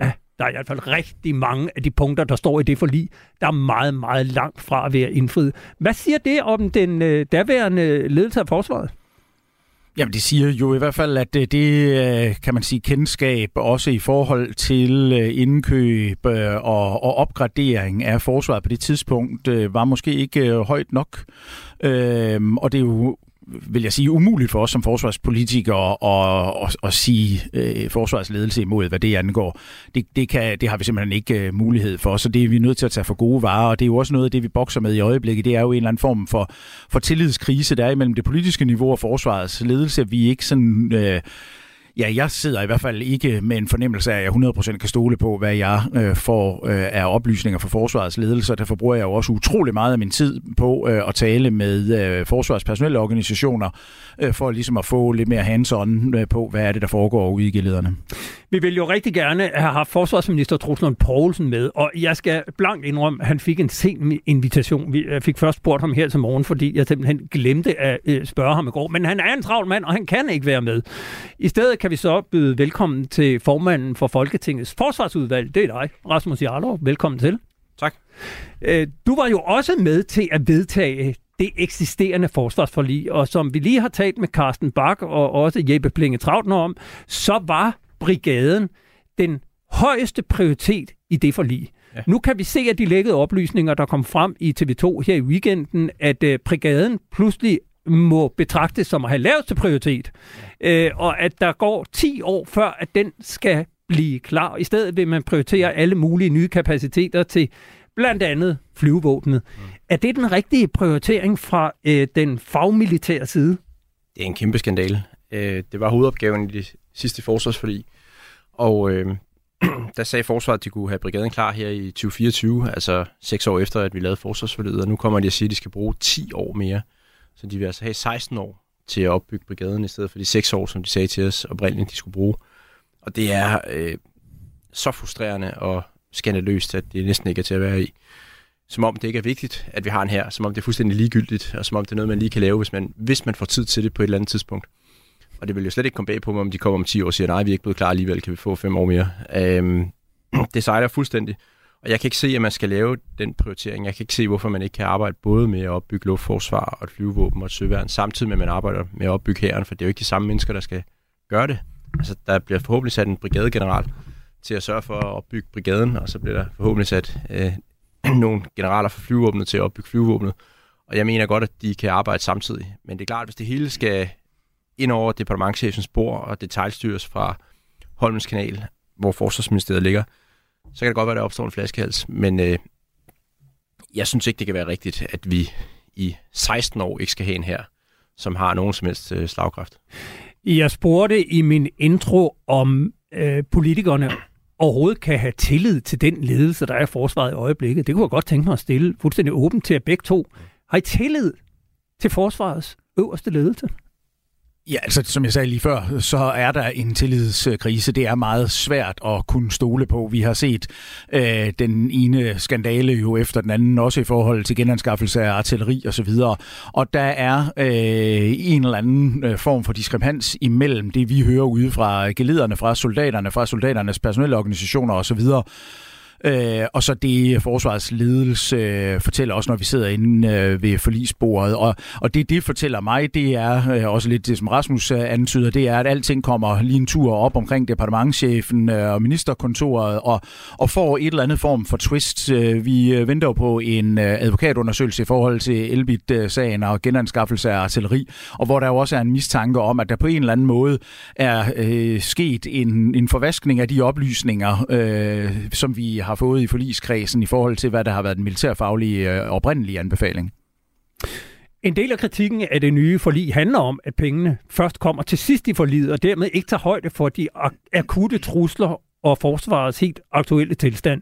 ja, der er i hvert fald rigtig mange af de punkter, der står i det forlig, der er meget, meget langt fra at være indfriet. Hvad siger det om den øh, daværende ledelse af forsvaret? Jamen, det siger jo i hvert fald, at øh, det, det kan man sige, kendskab også i forhold til øh, indkøb og, og opgradering af forsvaret på det tidspunkt, var måske ikke højt nok. Øhm, og det er jo vil jeg sige, umuligt for os som forsvarspolitikere at, at, at sige øh, forsvarsledelse imod, hvad det angår. Det, det, kan, det har vi simpelthen ikke øh, mulighed for, så det er vi nødt til at tage for gode varer, og det er jo også noget af det, vi bokser med i øjeblikket. Det er jo en eller anden form for, for tillidskrise, der er imellem det politiske niveau og forsvarets ledelse. Vi er ikke sådan... Øh, Ja, jeg sidder i hvert fald ikke med en fornemmelse af, at jeg 100% kan stole på, hvad jeg øh, får øh, af oplysninger fra forsvarets ledelse. Derfor bruger jeg jo også utrolig meget af min tid på øh, at tale med øh, forsvarspersonelle organisationer, øh, for ligesom at få lidt mere hands-on øh, på, hvad er det, der foregår ude i gilderne. Vi vil jo rigtig gerne have haft forsvarsminister Truslund Poulsen med, og jeg skal blankt indrømme, at han fik en sen invitation. Vi fik først spurgt ham her til morgen, fordi jeg simpelthen glemte at øh, spørge ham i går. Men han er en travl mand, og han kan ikke være med. I stedet kan vi så byde velkommen til formanden for Folketingets forsvarsudvalg. Det er dig, Rasmus Jarlov. Velkommen til. Tak. Øh, du var jo også med til at vedtage det eksisterende forsvarsforlig, og som vi lige har talt med Carsten Bak og også Jeppe Plinge Trautner om, så var brigaden den højeste prioritet i det forlig. Ja. Nu kan vi se af de lækkede oplysninger, der kom frem i TV2 her i weekenden, at øh, brigaden pludselig må betragtes som at have laveste prioritet, øh, og at der går 10 år før, at den skal blive klar. I stedet vil man prioritere alle mulige nye kapaciteter til blandt andet flyvevåbnet. Mm. Er det den rigtige prioritering fra øh, den fagmilitære side? Det er en kæmpe skandale. Øh, det var hovedopgaven i det sidste forsvarsforlig, og øh, der sagde forsvaret, at de kunne have brigaden klar her i 2024, altså seks år efter, at vi lavede forsvarsforliget, og nu kommer de at sige, at de skal bruge 10 år mere. Så de vil altså have 16 år til at opbygge brigaden, i stedet for de 6 år, som de sagde til os oprindeligt, de skulle bruge. Og det er øh, så frustrerende og skandaløst, at det næsten ikke er til at være i. Som om det ikke er vigtigt, at vi har en her, som om det er fuldstændig ligegyldigt, og som om det er noget, man lige kan lave, hvis man, hvis man får tid til det på et eller andet tidspunkt. Og det vil jo slet ikke komme bag på mig, om de kommer om 10 år og siger, nej, vi er ikke blevet klar alligevel, kan vi få 5 år mere. Øhm, det sejler fuldstændig. Og jeg kan ikke se, at man skal lave den prioritering. Jeg kan ikke se, hvorfor man ikke kan arbejde både med at opbygge luftforsvar og et flyvevåben og et søværn, samtidig med, at man arbejder med at opbygge hæren, for det er jo ikke de samme mennesker, der skal gøre det. Altså, der bliver forhåbentlig sat en brigadegeneral til at sørge for at opbygge brigaden, og så bliver der forhåbentlig sat øh, nogle generaler for flyvevåbnet til at opbygge flyvevåbnet. Og jeg mener godt, at de kan arbejde samtidig. Men det er klart, at hvis det hele skal ind over departementchefens bord og detaljstyres fra Holmens kanal, hvor forsvarsministeriet ligger, så kan det godt være, at der opstår en flaskehals. Men øh, jeg synes ikke, det kan være rigtigt, at vi i 16 år ikke skal have en her, som har nogen som helst øh, slagkraft. Jeg spurgte i min intro, om øh, politikerne overhovedet kan have tillid til den ledelse, der er i forsvaret i øjeblikket. Det kunne jeg godt tænke mig at stille fuldstændig åbent til at begge to. Har I tillid til forsvarets øverste ledelse? Ja, altså som jeg sagde lige før, så er der en tillidskrise. Det er meget svært at kunne stole på. Vi har set øh, den ene skandale jo efter den anden, også i forhold til genanskaffelse af artilleri og så videre. Og der er øh, en eller anden øh, form for diskrepans imellem det, vi hører ude fra gelederne, fra soldaterne, fra soldaternes personelle organisationer og så videre, Øh, og så det forsvarets ledelse øh, fortæller også, når vi sidder inde øh, ved forlisbordet. Og, og det, det fortæller mig, det er øh, også lidt det, som Rasmus øh, antyder, det er, at alting kommer lige en tur op omkring departementchefen øh, og ministerkontoret og, og får et eller andet form for twist. Øh, vi øh, venter jo på en øh, advokatundersøgelse i forhold til Elbit-sagen og genanskaffelse af artilleri, og hvor der jo også er en mistanke om, at der på en eller anden måde er øh, sket en, en forvaskning af de oplysninger, øh, som vi har har fået i forligskredsen i forhold til, hvad der har været den militærfaglige øh, oprindelige anbefaling? En del af kritikken af det nye forlig handler om, at pengene først kommer til sidst i forliget, og dermed ikke tager højde for de akutte trusler og forsvarets helt aktuelle tilstand.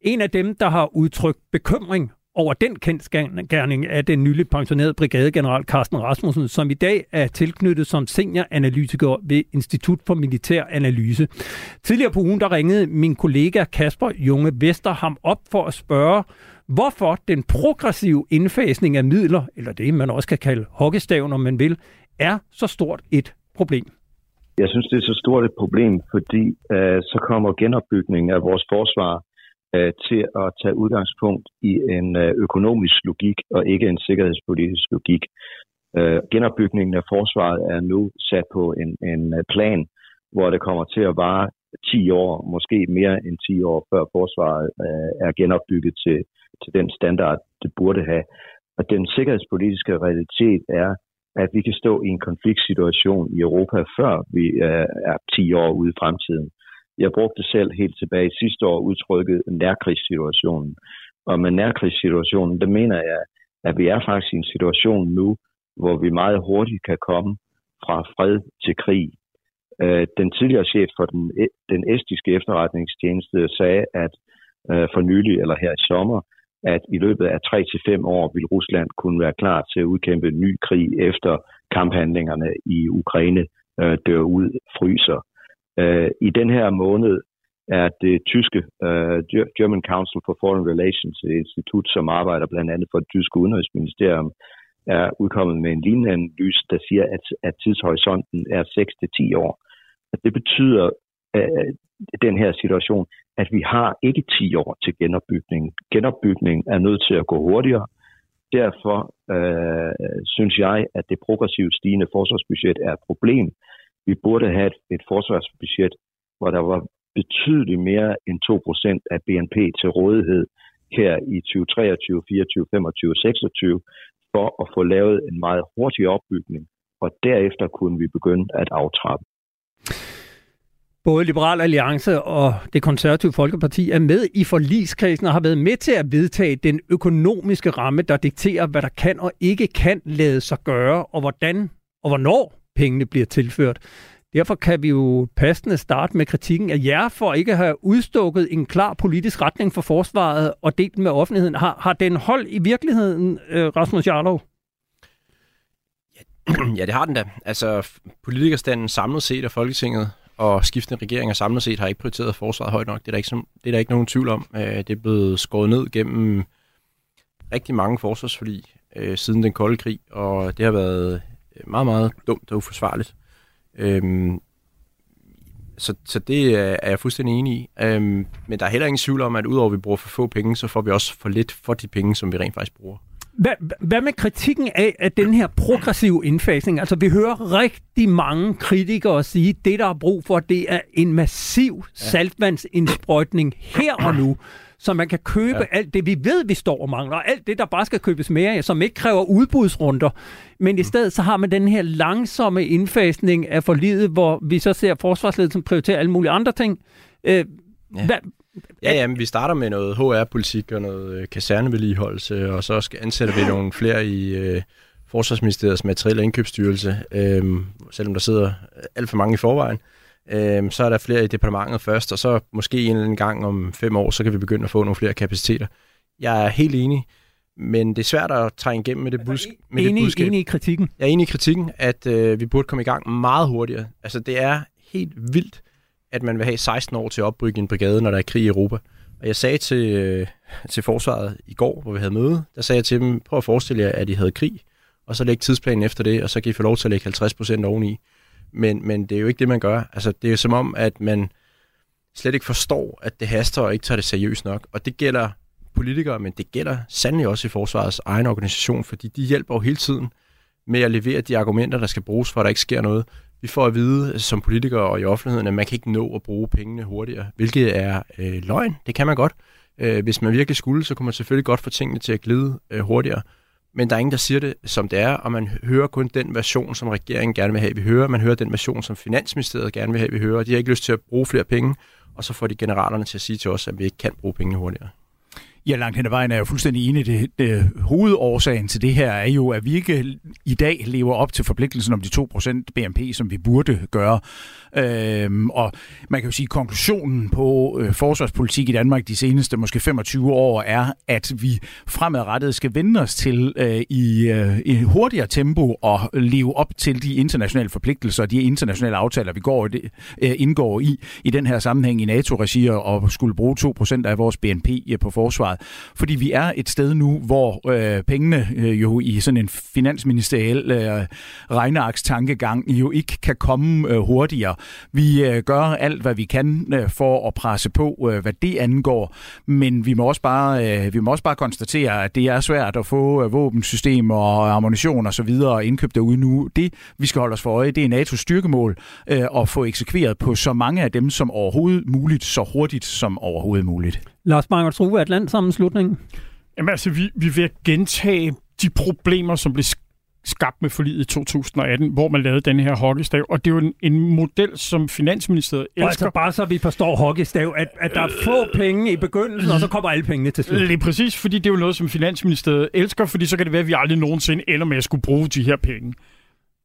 En af dem, der har udtrykt bekymring over den kendskærning af den nylig pensionerede brigadegeneral Carsten Rasmussen, som i dag er tilknyttet som senioranalytiker ved Institut for Militær Analyse. Tidligere på ugen der ringede min kollega Kasper Junge Vester ham op for at spørge, hvorfor den progressive indfasning af midler, eller det man også kan kalde hockeystav, når man vil, er så stort et problem. Jeg synes, det er så stort et problem, fordi øh, så kommer genopbygningen af vores forsvar øh, til at tage udgangspunkt i en øh, økonomisk logik og ikke en sikkerhedspolitisk logik. Øh, genopbygningen af forsvaret er nu sat på en, en øh, plan, hvor det kommer til at vare 10 år, måske mere end 10 år, før forsvaret øh, er genopbygget til, til den standard, det burde have. Og den sikkerhedspolitiske realitet er, at vi kan stå i en konfliktsituation i Europa, før vi øh, er 10 år ude i fremtiden. Jeg brugte selv helt tilbage sidste år udtrykket nærkrigssituationen. Og med nærkrigssituationen, der mener jeg, at vi er faktisk i en situation nu, hvor vi meget hurtigt kan komme fra fred til krig. Øh, den tidligere chef for den, den estiske efterretningstjeneste sagde, at øh, for nylig eller her i sommer, at i løbet af 3 til fem år vil Rusland kunne være klar til at udkæmpe en ny krig efter kamphandlingerne i Ukraine øh, dør ud, fryser. Øh, I den her måned er det tyske øh, German Council for Foreign Relations, et institut, som arbejder blandt andet for det tyske udenrigsministerium, er udkommet med en lignende analyse, der siger, at, at tidshorisonten er 6-10 år. At det betyder øh, øh, den her situation, at vi har ikke 10 år til genopbygning. Genopbygning er nødt til at gå hurtigere. Derfor øh, synes jeg, at det progressivt stigende forsvarsbudget er et problem, vi burde have et, et forsvarsbudget, hvor der var betydeligt mere end 2% af BNP til rådighed her i 2023, 24, 25 26 for at få lavet en meget hurtig opbygning, og derefter kunne vi begynde at aftrappe. Både Liberal Alliance og det konservative Folkeparti er med i forligskredsen og har været med til at vedtage den økonomiske ramme, der dikterer, hvad der kan og ikke kan lade sig gøre, og hvordan og hvornår pengene bliver tilført. Derfor kan vi jo passende starte med kritikken af jer for ikke at have udstukket en klar politisk retning for forsvaret og delt med offentligheden. Har, har den hold i virkeligheden, øh, Rasmus Jarlov? Ja, det har den da. Altså, politikerstanden samlet set af Folketinget og skiftende regeringer samlet set har ikke prioriteret forsvaret højt nok. Det er der ikke, det er der ikke nogen tvivl om. Øh, det er blevet skåret ned gennem rigtig mange forsvarsforlig øh, siden den kolde krig, og det har været meget, meget dumt og uforsvarligt. Øhm, så, så det er jeg fuldstændig enig i. Øhm, men der er heller ingen tvivl om, at udover at vi bruger for få penge, så får vi også for lidt for de penge, som vi rent faktisk bruger. Hvad, hvad med kritikken af, at den her progressive indfasning, altså vi hører rigtig mange kritikere sige, at det der er brug for, det er en massiv saltvandsindsprøjtning her og nu så man kan købe ja. alt det, vi ved, vi står og mangler, alt det, der bare skal købes mere af, som ikke kræver udbudsrunder. Men i mm. stedet så har man den her langsomme indfasning af forlidet, hvor vi så ser forsvarsledelsen prioritere alle mulige andre ting. Øh, ja. Hvad, Ja, ja, men vi starter med noget HR-politik og noget øh, kasernevedligeholdelse, og så skal ansætter vi nogle flere i øh, Forsvarsministeriets materielle indkøbsstyrelse, øh, selvom der sidder alt for mange i forvejen. Øh, så er der flere i departementet først, og så måske en eller anden gang om fem år, så kan vi begynde at få nogle flere kapaciteter. Jeg er helt enig, men det er svært at trænge igennem med det, bus- med enig, det budskab. Enig i kritikken? Jeg er enig i kritikken, at øh, vi burde komme i gang meget hurtigere. Altså, det er helt vildt, at man vil have 16 år til at opbygge en brigade, når der er krig i Europa. Og jeg sagde til, øh, til forsvaret i går, hvor vi havde møde, der sagde jeg til dem, prøv at forestille jer, at I havde krig, og så lægge tidsplanen efter det, og så kan I få lov til at lægge 50 procent oveni men, men det er jo ikke det, man gør. Altså, det er jo som om, at man slet ikke forstår, at det haster og ikke tager det seriøst nok. Og det gælder politikere, men det gælder sandelig også i forsvarets egen organisation, fordi de hjælper jo hele tiden med at levere de argumenter, der skal bruges for, at der ikke sker noget. Vi får at vide som politikere og i offentligheden, at man kan ikke nå at bruge pengene hurtigere, hvilket er øh, løgn. Det kan man godt. Øh, hvis man virkelig skulle, så kunne man selvfølgelig godt få tingene til at glide øh, hurtigere men der er ingen, der siger det, som det er, og man hører kun den version, som regeringen gerne vil have, vi hører. Man hører den version, som Finansministeriet gerne vil have, vi hører. De har ikke lyst til at bruge flere penge, og så får de generalerne til at sige til os, at vi ikke kan bruge pengene hurtigere. Ja, langt hen ad vejen er jeg fuldstændig enig. Det, det, hovedårsagen til det her er jo, at vi ikke i dag lever op til forpligtelsen om de 2% BNP, som vi burde gøre. Øhm, og man kan jo sige, at konklusionen på øh, forsvarspolitik i Danmark de seneste måske 25 år er, at vi fremadrettet skal vende os til øh, i, øh, i hurtigere tempo og leve op til de internationale forpligtelser og de internationale aftaler, vi går, øh, indgår i i den her sammenhæng i NATO-regi og skulle bruge 2% af vores BNP øh, på forsvaret. Fordi vi er et sted nu, hvor øh, pengene øh, jo i sådan en finansministeriel øh, regnearkstankegang jo ikke kan komme øh, hurtigere. Vi øh, gør alt, hvad vi kan øh, for at presse på, øh, hvad det angår, men vi må også bare, øh, vi må også bare konstatere, at det er svært at få øh, våbensystemer og ammunition og så videre indkøbt derude nu. Det, vi skal holde os for øje, det er NATO's styrkemål øh, at få eksekveret på så mange af dem som overhovedet muligt, så hurtigt som overhovedet muligt. Lars Bangert Struve, Atlantsammenslutningen. Jamen altså, vi, vi vil gentage de problemer, som blev skabt med forliget i 2018, hvor man lavede den her hockeystav. Og det er jo en, en model, som Finansministeriet elsker. Og altså bare så vi forstår hockeystav, at, at der er få penge i begyndelsen, og så kommer alle pengene til slut. Lige præcis, fordi det er jo noget, som Finansministeriet elsker, fordi så kan det være, at vi aldrig nogensinde ender med at skulle bruge de her penge.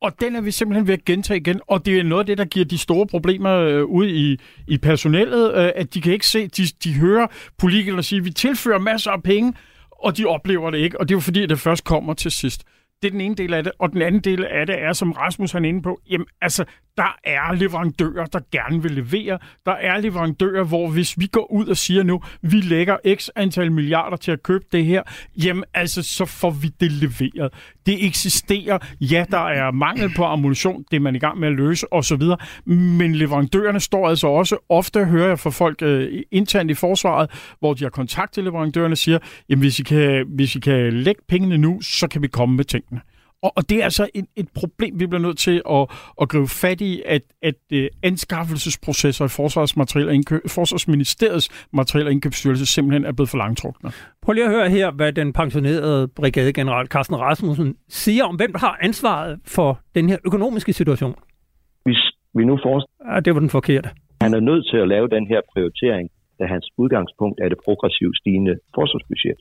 Og den er vi simpelthen ved at gentage igen, og det er noget af det, der giver de store problemer øh, ud i, i personellet, øh, at de kan ikke se, de, de hører politikerne sige, at vi tilfører masser af penge, og de oplever det ikke, og det er jo fordi, at det først kommer til sidst. Det er den ene del af det. Og den anden del af det er, som Rasmus han er inde på, jamen altså, der er leverandører, der gerne vil levere. Der er leverandører, hvor hvis vi går ud og siger nu, vi lægger x antal milliarder til at købe det her, jamen altså, så får vi det leveret. Det eksisterer. Ja, der er mangel på ammunition, det er man i gang med at løse osv. Men leverandørerne står altså også, ofte hører jeg fra folk øh, internt i forsvaret, hvor de har kontakt til leverandørerne, siger, jamen hvis I kan, hvis I kan lægge pengene nu, så kan vi komme med tingene. Og, og det er altså et, et problem, vi bliver nødt til at, at gribe fat i, at, at uh, anskaffelsesprocesser i Forsvarsmateriel og indkøb, Forsvarsministeriets materiel og indkøbsstyrelse simpelthen er blevet for langtrukne. Prøv lige at høre her, hvad den pensionerede brigadegeneral Carsten Rasmussen siger om, hvem der har ansvaret for den her økonomiske situation. Hvis vi nu forestiller... Ja, det var den forkerte. Han er nødt til at lave den her prioritering, da hans udgangspunkt er det progressivt stigende forsvarsbudget.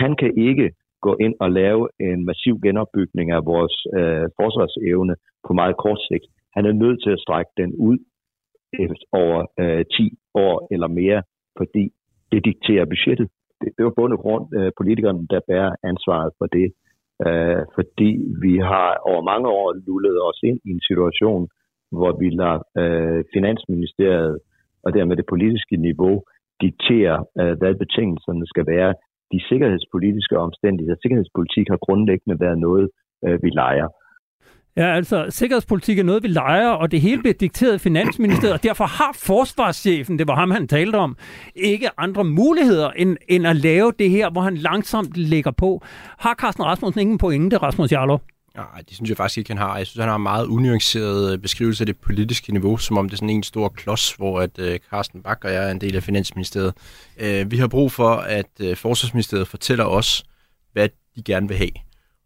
Han kan ikke gå ind og lave en massiv genopbygning af vores øh, forsvarsevne på meget kort sigt. Han er nødt til at strække den ud over øh, 10 år eller mere, fordi det dikterer budgettet. Det, det jo bund og grund øh, politikerne, der bærer ansvaret for det. Øh, fordi vi har over mange år lullet os ind i en situation, hvor vi lader øh, Finansministeriet og dermed det politiske niveau diktere, øh, hvad betingelserne skal være de sikkerhedspolitiske omstændigheder. Sikkerhedspolitik har grundlæggende været noget, øh, vi leger. Ja, altså sikkerhedspolitik er noget, vi leger, og det hele bliver dikteret af Finansministeriet, og derfor har forsvarschefen, det var ham, han talte om, ikke andre muligheder end, end at lave det her, hvor han langsomt lægger på. Har Carsten Rasmussen ingen pointe, Rasmus Jarlov? Nej, det synes jeg faktisk ikke, han har. Jeg synes, han har en meget unuanceret øh, beskrivelse af det politiske niveau, som om det er sådan en stor klods, hvor at øh, Carsten Bak og jeg er en del af Finansministeriet. Uh, vi har brug for, at Forsvarsministeriet fortæller os, hvad de gerne vil have.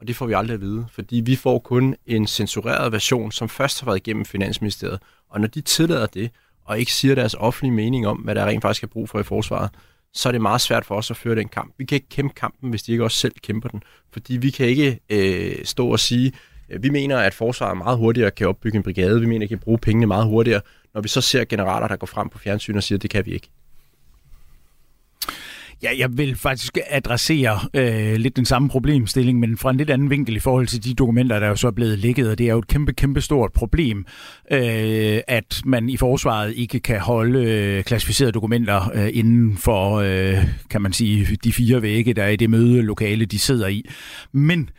Og det får vi aldrig at vide, fordi vi får kun en censureret version, som først har været igennem Finansministeriet. Og når de tillader det, og ikke siger deres offentlige mening om, hvad der rent faktisk er brug for i forsvaret, så er det meget svært for os at føre den kamp. Vi kan ikke kæmpe kampen, hvis de ikke også selv kæmper den. Fordi vi kan ikke øh, stå og sige, øh, vi mener, at forsvaret meget hurtigere kan opbygge en brigade. Vi mener, at kan bruge pengene meget hurtigere, når vi så ser generaler, der går frem på fjernsyn og siger, at det kan vi ikke. Ja, jeg vil faktisk adressere øh, lidt den samme problemstilling, men fra en lidt anden vinkel i forhold til de dokumenter, der er jo så er blevet ligget, og det er jo et kæmpe, kæmpe stort problem, øh, at man i forsvaret ikke kan holde øh, klassificerede dokumenter øh, inden for, øh, kan man sige, de fire vægge, der er i det mødelokale, de sidder i. Men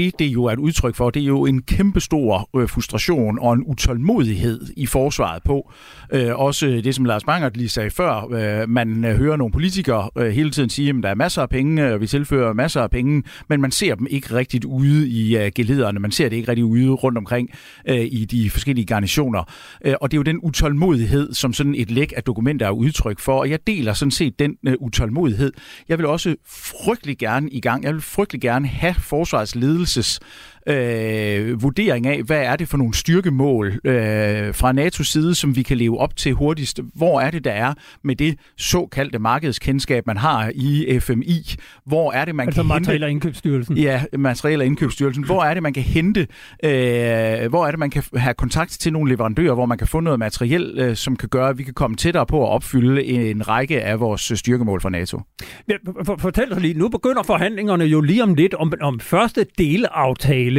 det, det jo er et udtryk for, det er jo en kæmpestor øh, frustration og en utålmodighed i forsvaret på. Øh, også det, som Lars Bangert lige sagde før, øh, man øh, hører nogle politikere øh, hele tiden sige, at der er masser af penge, øh, og vi tilfører masser af penge, men man ser dem ikke rigtigt ude i øh, gelederne, man ser det ikke rigtigt ude rundt omkring øh, i de forskellige garnitioner. Øh, og det er jo den utålmodighed, som sådan et læk af dokumenter er udtryk for, og jeg deler sådan set den øh, utålmodighed. Jeg vil også frygtelig gerne i gang, jeg vil frygtelig gerne have forsvarets ledelse this is øh, vurdering af, hvad er det for nogle styrkemål øh, fra NATO's side, som vi kan leve op til hurtigst. Hvor er det, der er med det såkaldte markedskendskab, man har i FMI? Hvor er det, man altså kan Materiel- hente... og Indkøbsstyrelsen. Ja, Materiel- og Indkøbsstyrelsen. Hvor er det, man kan hente... Øh, hvor er det, man kan have kontakt til nogle leverandører, hvor man kan få noget materiel, øh, som kan gøre, at vi kan komme tættere på at opfylde en række af vores styrkemål for NATO? Ja, for, fortæl os lige, nu begynder forhandlingerne jo lige om lidt om, om første delaftale.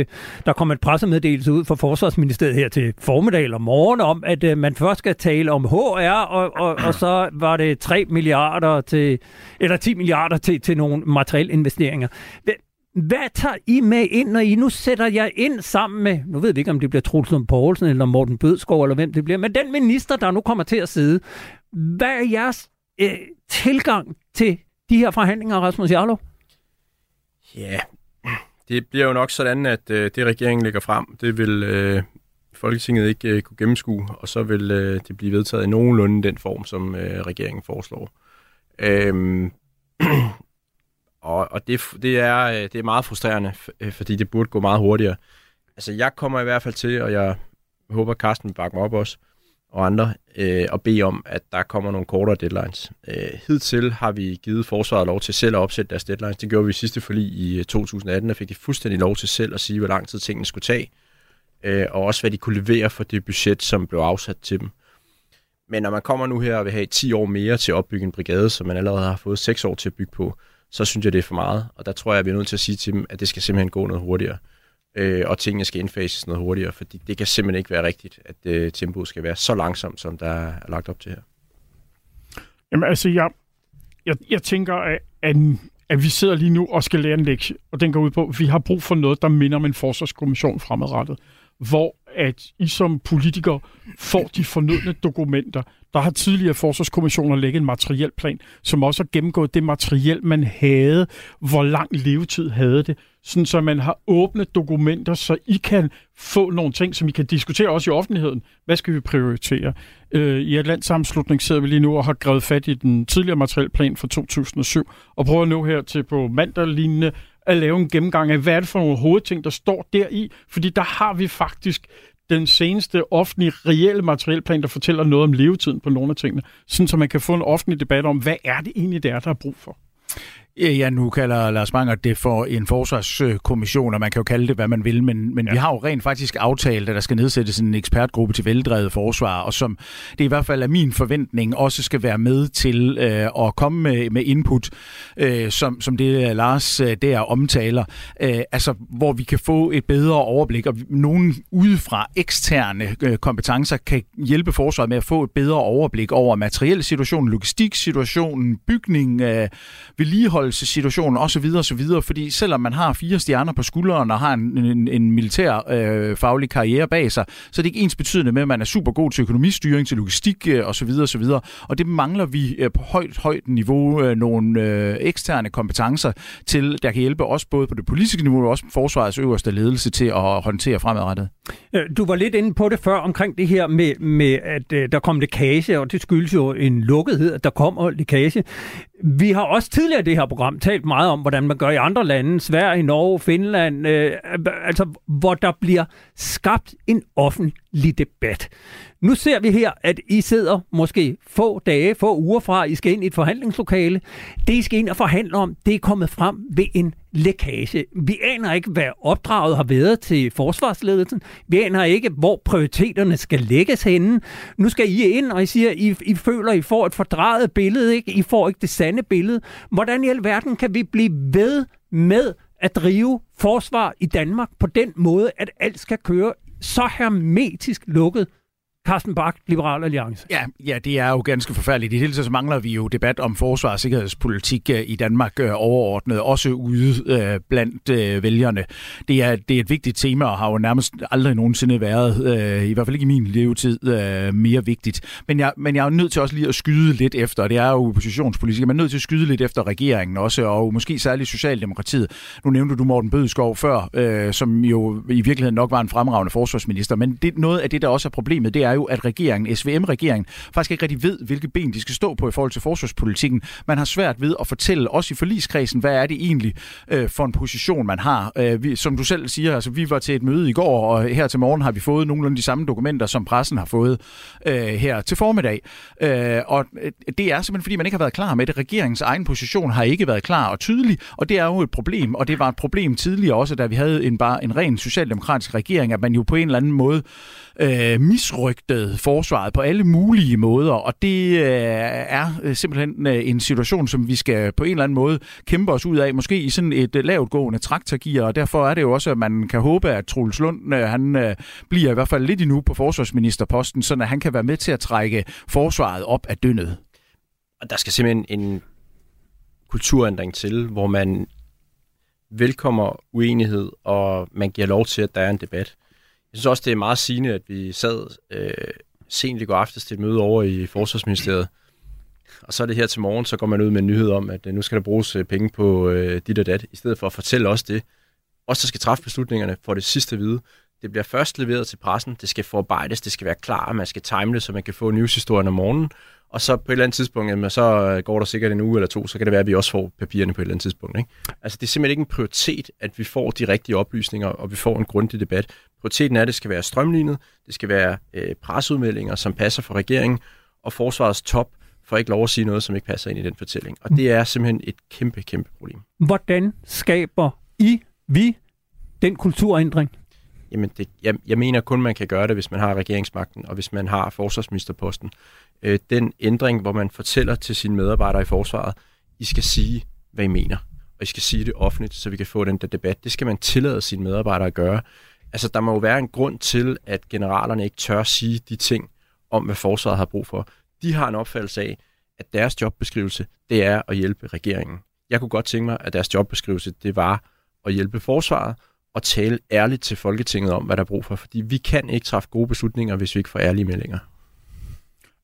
Der kom et pressemeddelelse ud fra Forsvarsministeriet her til formiddag eller morgen om, at øh, man først skal tale om HR, og, og, og så var det 3 milliarder til, eller 10 milliarder til, til nogle materielle investeringer. Hvad tager I med ind, når I nu sætter jer ind sammen med, nu ved vi ikke, om det bliver Truls Lund Poulsen eller Morten Bødskov, eller hvem det bliver, men den minister, der nu kommer til at sidde, hvad er jeres øh, tilgang til de her forhandlinger, Rasmus Jarlov? Ja, det bliver jo nok sådan, at øh, det regeringen lægger frem, det vil øh, Folketinget ikke øh, kunne gennemskue, og så vil øh, det blive vedtaget i nogenlunde den form, som øh, regeringen foreslår. Øhm, og og det, det, er, øh, det er meget frustrerende, øh, fordi det burde gå meget hurtigere. Altså, jeg kommer i hvert fald til, og jeg håber, Carsten vil bakke mig op også, og andre, øh, og bede om, at der kommer nogle kortere deadlines. Øh, hidtil har vi givet forsvaret lov til selv at opsætte deres deadlines. Det gjorde vi i sidste forlig i øh, 2018, der fik de fuldstændig lov til selv at sige, hvor lang tid tingene skulle tage, øh, og også hvad de kunne levere for det budget, som blev afsat til dem. Men når man kommer nu her og vil have 10 år mere til at opbygge en brigade, som man allerede har fået 6 år til at bygge på, så synes jeg, det er for meget. Og der tror jeg, at vi er nødt til at sige til dem, at det skal simpelthen gå noget hurtigere. Øh, og tingene skal indfases noget hurtigere, fordi det kan simpelthen ikke være rigtigt, at øh, tempoet skal være så langsomt, som der er lagt op til her. Jamen altså, jeg, jeg, jeg tænker, at, at, at vi sidder lige nu og skal lære en lektie, og den går ud på, at vi har brug for noget, der minder om en forsvarskommission fremadrettet, hvor at I som politikere får de fornødne dokumenter. Der har tidligere forsvarskommissioner lægget en materiel plan, som også har gennemgået det materiel, man havde, hvor lang levetid havde det, sådan så man har åbne dokumenter, så I kan få nogle ting, som I kan diskutere også i offentligheden. Hvad skal vi prioritere? Øh, I Atlantsammenslutning sidder vi lige nu og har grebet fat i den tidligere materielplan fra 2007, og prøver nu her til på mandag lignende at lave en gennemgang af, hvad er det for nogle hovedting, der står deri, fordi der har vi faktisk den seneste offentlige reelle materielplan, der fortæller noget om levetiden på nogle af tingene, sådan så man kan få en offentlig debat om, hvad er det egentlig, der er, der er brug for. Ja, nu kalder Lars Manger det for en forsvarskommission, og man kan jo kalde det, hvad man vil, men, men ja. vi har jo rent faktisk aftalt, at der skal nedsættes en ekspertgruppe til veldrevet forsvar, og som det i hvert fald er min forventning, også skal være med til øh, at komme med, med input, øh, som, som det Lars øh, der omtaler, øh, altså hvor vi kan få et bedre overblik, og nogen udefra eksterne øh, kompetencer kan hjælpe forsvaret med at få et bedre overblik over materielle situationen, logistiksituationen, bygning, øh, overholdelsessituationen osv. osv. Fordi selvom man har fire stjerner på skulderen og har en, en, en militær øh, faglig karriere bag sig, så er det ikke ens betydende med, at man er super god til økonomistyring, til logistik øh, osv. osv. Og det mangler vi øh, på højt, højt niveau øh, nogle øh, eksterne kompetencer til, der kan hjælpe os både på det politiske niveau og også forsvarets øverste ledelse til at håndtere fremadrettet. Øh, du var lidt inde på det før omkring det her med, med at øh, der kom lækage, og det skyldes jo en lukkethed, at der kommer lækage. Vi har også tidligere i det her program talt meget om, hvordan man gør i andre lande, Sverige, Norge, Finland, øh, altså hvor der bliver skabt en offentlig debat. Nu ser vi her, at I sidder måske få dage, få uger fra, I skal ind i et forhandlingslokale. Det, I skal ind og forhandle om, det er kommet frem ved en lækage. Vi aner ikke, hvad opdraget har været til forsvarsledelsen. Vi aner ikke, hvor prioriteterne skal lægges henne. Nu skal I ind, og I siger, I, I føler, I får et fordrejet billede. Ikke? I får ikke det sande billede. Hvordan i alverden kan vi blive ved med at drive forsvar i Danmark på den måde, at alt skal køre så hermetisk lukket Carsten Bak, Liberal Alliance. Ja, ja, det er jo ganske forfærdeligt. I det hele taget så mangler vi jo debat om forsvars- og sikkerhedspolitik øh, i Danmark øh, overordnet, også ude øh, blandt øh, vælgerne. Det er, det er et vigtigt tema og har jo nærmest aldrig nogensinde været, øh, i hvert fald ikke i min levetid, øh, mere vigtigt. Men jeg, men jeg er nødt til også lige at skyde lidt efter, det er jo oppositionspolitik, man er nødt til at skyde lidt efter regeringen også, og måske særligt Socialdemokratiet. Nu nævnte du Morten Bødskov før, øh, som jo i virkeligheden nok var en fremragende forsvarsminister, men det, noget af det, der også er problemet, det er, er jo, at regeringen, SVM-regeringen, faktisk ikke rigtig ved, hvilke ben de skal stå på i forhold til forsvarspolitikken. Man har svært ved at fortælle, også i forligskredsen, hvad er det egentlig øh, for en position, man har. Øh, vi, som du selv siger, altså, vi var til et møde i går, og her til morgen har vi fået nogenlunde de samme dokumenter, som pressen har fået øh, her til formiddag. Øh, og øh, det er simpelthen, fordi man ikke har været klar med det. Regeringens egen position har ikke været klar og tydelig, og det er jo et problem, og det var et problem tidligere også, da vi havde en bare en ren socialdemokratisk regering, at man jo på en eller anden måde øh, misrygtede forsvaret på alle mulige måder, og det øh, er øh, simpelthen øh, en situation, som vi skal på en eller anden måde kæmpe os ud af, måske i sådan et øh, lavtgående traktorgear, og derfor er det jo også, at man kan håbe, at Troels Lund, øh, han øh, bliver i hvert fald lidt endnu på forsvarsministerposten, så han kan være med til at trække forsvaret op af dønnet. Og der skal simpelthen en kulturændring til, hvor man velkommer uenighed, og man giver lov til, at der er en debat. Jeg synes også, det er meget sigende, at vi sad øh, sent i går aftes til et møde over i Forsvarsministeriet, og så er det her til morgen, så går man ud med en nyhed om, at øh, nu skal der bruges øh, penge på øh, dit og dat, i stedet for at fortælle os det. Os, der skal træffe beslutningerne, får det sidste at vide. Det bliver først leveret til pressen, det skal forarbejdes, det skal være klar, man skal time det, så man kan få nyhedshistorien om morgenen, og så på et eller andet tidspunkt, jamen, så øh, går der sikkert en uge eller to, så kan det være, at vi også får papirerne på et eller andet tidspunkt. Ikke? Altså, det er simpelthen ikke en prioritet, at vi får de rigtige oplysninger, og vi får en grundig debat. Prioriteten er, at det skal være strømlignet, det skal være øh, presudmeldinger, som passer for regeringen, og forsvarets top får ikke lov at sige noget, som ikke passer ind i den fortælling. Og det er simpelthen et kæmpe, kæmpe problem. Hvordan skaber I, vi, den kulturændring? Jamen, det, jeg, jeg mener kun, man kan gøre det, hvis man har regeringsmagten, og hvis man har forsvarsministerposten. Øh, den ændring, hvor man fortæller til sine medarbejdere i forsvaret, I skal sige, hvad I mener, og I skal sige det offentligt, så vi kan få den der debat. Det skal man tillade sine medarbejdere at gøre. Altså, der må jo være en grund til, at generalerne ikke tør sige de ting om, hvad forsvaret har brug for. De har en opfattelse af, at deres jobbeskrivelse, det er at hjælpe regeringen. Jeg kunne godt tænke mig, at deres jobbeskrivelse, det var at hjælpe forsvaret, og tale ærligt til Folketinget om, hvad der er brug for, fordi vi kan ikke træffe gode beslutninger, hvis vi ikke får ærlige meldinger.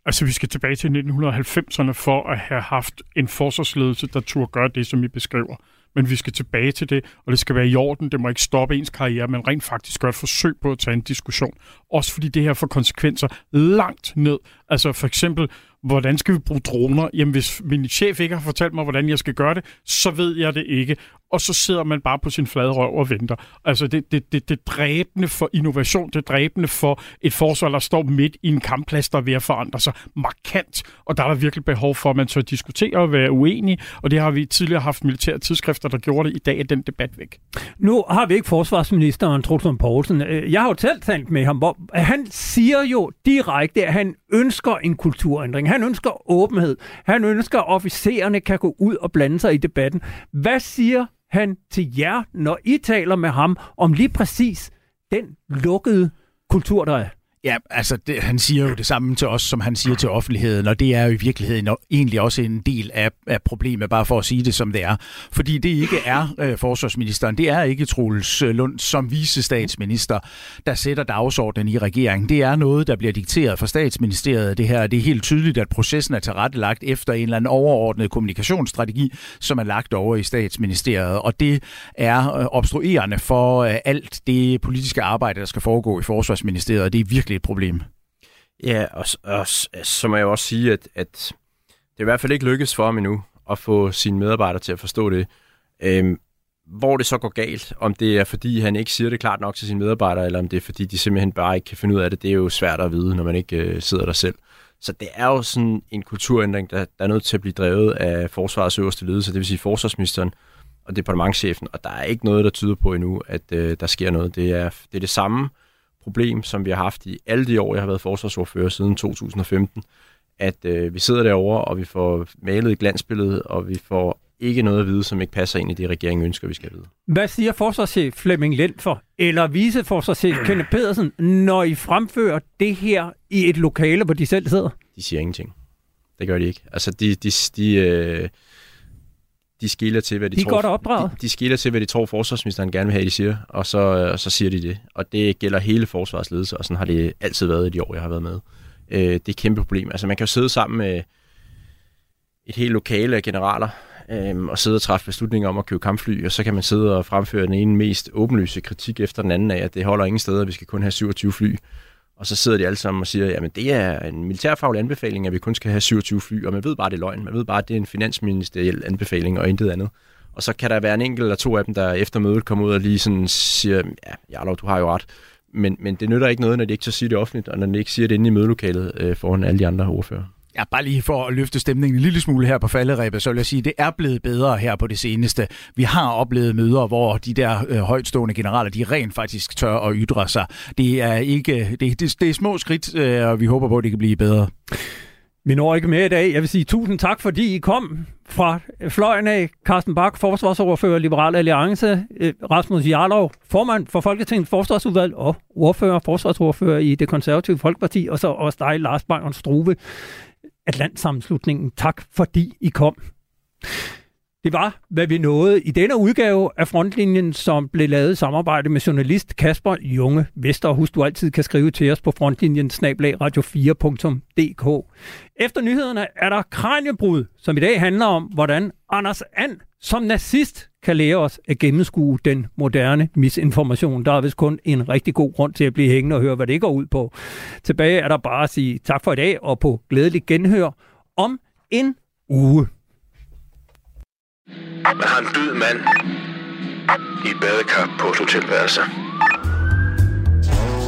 Altså, vi skal tilbage til 1990'erne for at have haft en forsvarsledelse, der turde gøre det, som I beskriver. Men vi skal tilbage til det, og det skal være i orden. Det må ikke stoppe ens karriere, men rent faktisk gøre et forsøg på at tage en diskussion. Også fordi det her får konsekvenser langt ned. Altså for eksempel, hvordan skal vi bruge droner? Jamen, hvis min chef ikke har fortalt mig, hvordan jeg skal gøre det, så ved jeg det ikke. Og så sidder man bare på sin flade røv og venter. Altså, det, det, det, det dræbende for innovation, det dræbende for et forsvar, der står midt i en kampplads, der er ved at forandre sig markant. Og der er der virkelig behov for, at man så diskuterer og være uenig. Og det har vi tidligere haft militære tidsskrifter, der gjorde det. I dag er den debat væk. Nu har vi ikke forsvarsministeren, Trudson Poulsen. Øh, jeg har jo talt talt med ham, hvor han siger jo direkte, at han ønsker en kulturændring. Han ønsker åbenhed. Han ønsker, at officererne kan gå ud og blande sig i debatten. Hvad siger han til jer, når I taler med ham om lige præcis den lukkede kultur, der er? Ja, altså det, han siger jo det samme til os, som han siger til offentligheden, og det er jo i virkeligheden egentlig også en del af, af problemet, bare for at sige det som det er. Fordi det ikke er øh, forsvarsministeren, det er ikke Troels øh, Lund som visestatsminister, der sætter dagsordenen i regeringen. Det er noget, der bliver dikteret fra statsministeriet. Det her det er helt tydeligt, at processen er tilrettelagt efter en eller anden overordnet kommunikationsstrategi, som er lagt over i statsministeriet, og det er øh, obstruerende for øh, alt det politiske arbejde, der skal foregå i forsvarsministeriet, og det er virkelig et problem. Ja, og, og så må jeg også sige, at, at det er i hvert fald ikke lykkes for ham endnu at få sine medarbejdere til at forstå det. Øhm, hvor det så går galt, om det er fordi han ikke siger det klart nok til sine medarbejdere, eller om det er fordi de simpelthen bare ikke kan finde ud af det, det er jo svært at vide, når man ikke øh, sidder der selv. Så det er jo sådan en kulturændring, der, der er nødt til at blive drevet af forsvarets øverste ledelse, det vil sige forsvarsministeren og departementchefen, og der er ikke noget, der tyder på endnu, at øh, der sker noget. Det er, det er det samme, problem, som vi har haft i alle de år, jeg har været forsvarsordfører siden 2015, at øh, vi sidder derovre, og vi får malet et glansbillede, og vi får ikke noget at vide, som ikke passer ind i det, regeringen ønsker, vi skal vide. Hvad siger forsvarschef Flemming for, eller viceforsvarschef Kenneth Pedersen, når I fremfører det her i et lokale, hvor de selv sidder? De siger ingenting. Det gør de ikke. Altså, de, de, de, øh, de skiller til, hvad de, de tror... godt opdraget. De, de skiller til, hvad de tror, forsvarsministeren gerne vil have, de siger, og så, og så siger de det. Og det gælder hele forsvarsledelse, og sådan har det altid været i de år, jeg har været med. Øh, det er et kæmpe problem. Altså, man kan jo sidde sammen med et helt lokale af generaler, øh, og sidde og træffe beslutninger om at købe kampfly, og så kan man sidde og fremføre den ene mest åbenlyse kritik efter den anden af, at det holder ingen steder, vi skal kun have 27 fly. Og så sidder de alle sammen og siger, jamen det er en militærfaglig anbefaling, at vi kun skal have 27 fly, og man ved bare, det er løgn. Man ved bare, at det er en finansministeriel anbefaling og intet andet. Og så kan der være en enkelt eller to af dem, der efter mødet kommer ud og lige sådan siger, ja, Jarlov, du har jo ret. Men, men det nytter ikke noget, når de ikke så siger det offentligt, og når de ikke siger det inde i mødelokalet øh, foran alle de andre ordfører. Ja, bare lige for at løfte stemningen en lille smule her på falderæbet, så vil jeg sige, at det er blevet bedre her på det seneste. Vi har oplevet møder, hvor de der øh, højtstående generaler, de rent faktisk tør at ytre sig. Det er ikke, det, det, det er små skridt, øh, og vi håber på, at det kan blive bedre. Vi når ikke mere i dag. Jeg vil sige tusind tak, fordi I kom fra fløjen af. Carsten Bak, forsvarsoverfører Liberal Alliance. Øh, Rasmus Jarlov, formand for Folketingets forsvarsudvalg og ordfører, forsvarsordfører i det konservative Folkeparti. Og så også dig, Lars Bang Struve, Atlantsammenslutningen. Tak fordi I kom. Det var, hvad vi nåede i denne udgave af Frontlinjen, som blev lavet i samarbejde med journalist Kasper Junge Vester. Husk, du altid kan skrive til os på frontlinjen radio4.dk. Efter nyhederne er der Kranjebrud, som i dag handler om, hvordan Anders And som nazist kan lære os at gennemskue den moderne misinformation. Der er vist kun en rigtig god grund til at blive hængende og høre, hvad det går ud på. Tilbage er der bare at sige tak for i dag og på glædelig genhør om en uge. Man har en død mand i et badekar på et hotelværelse.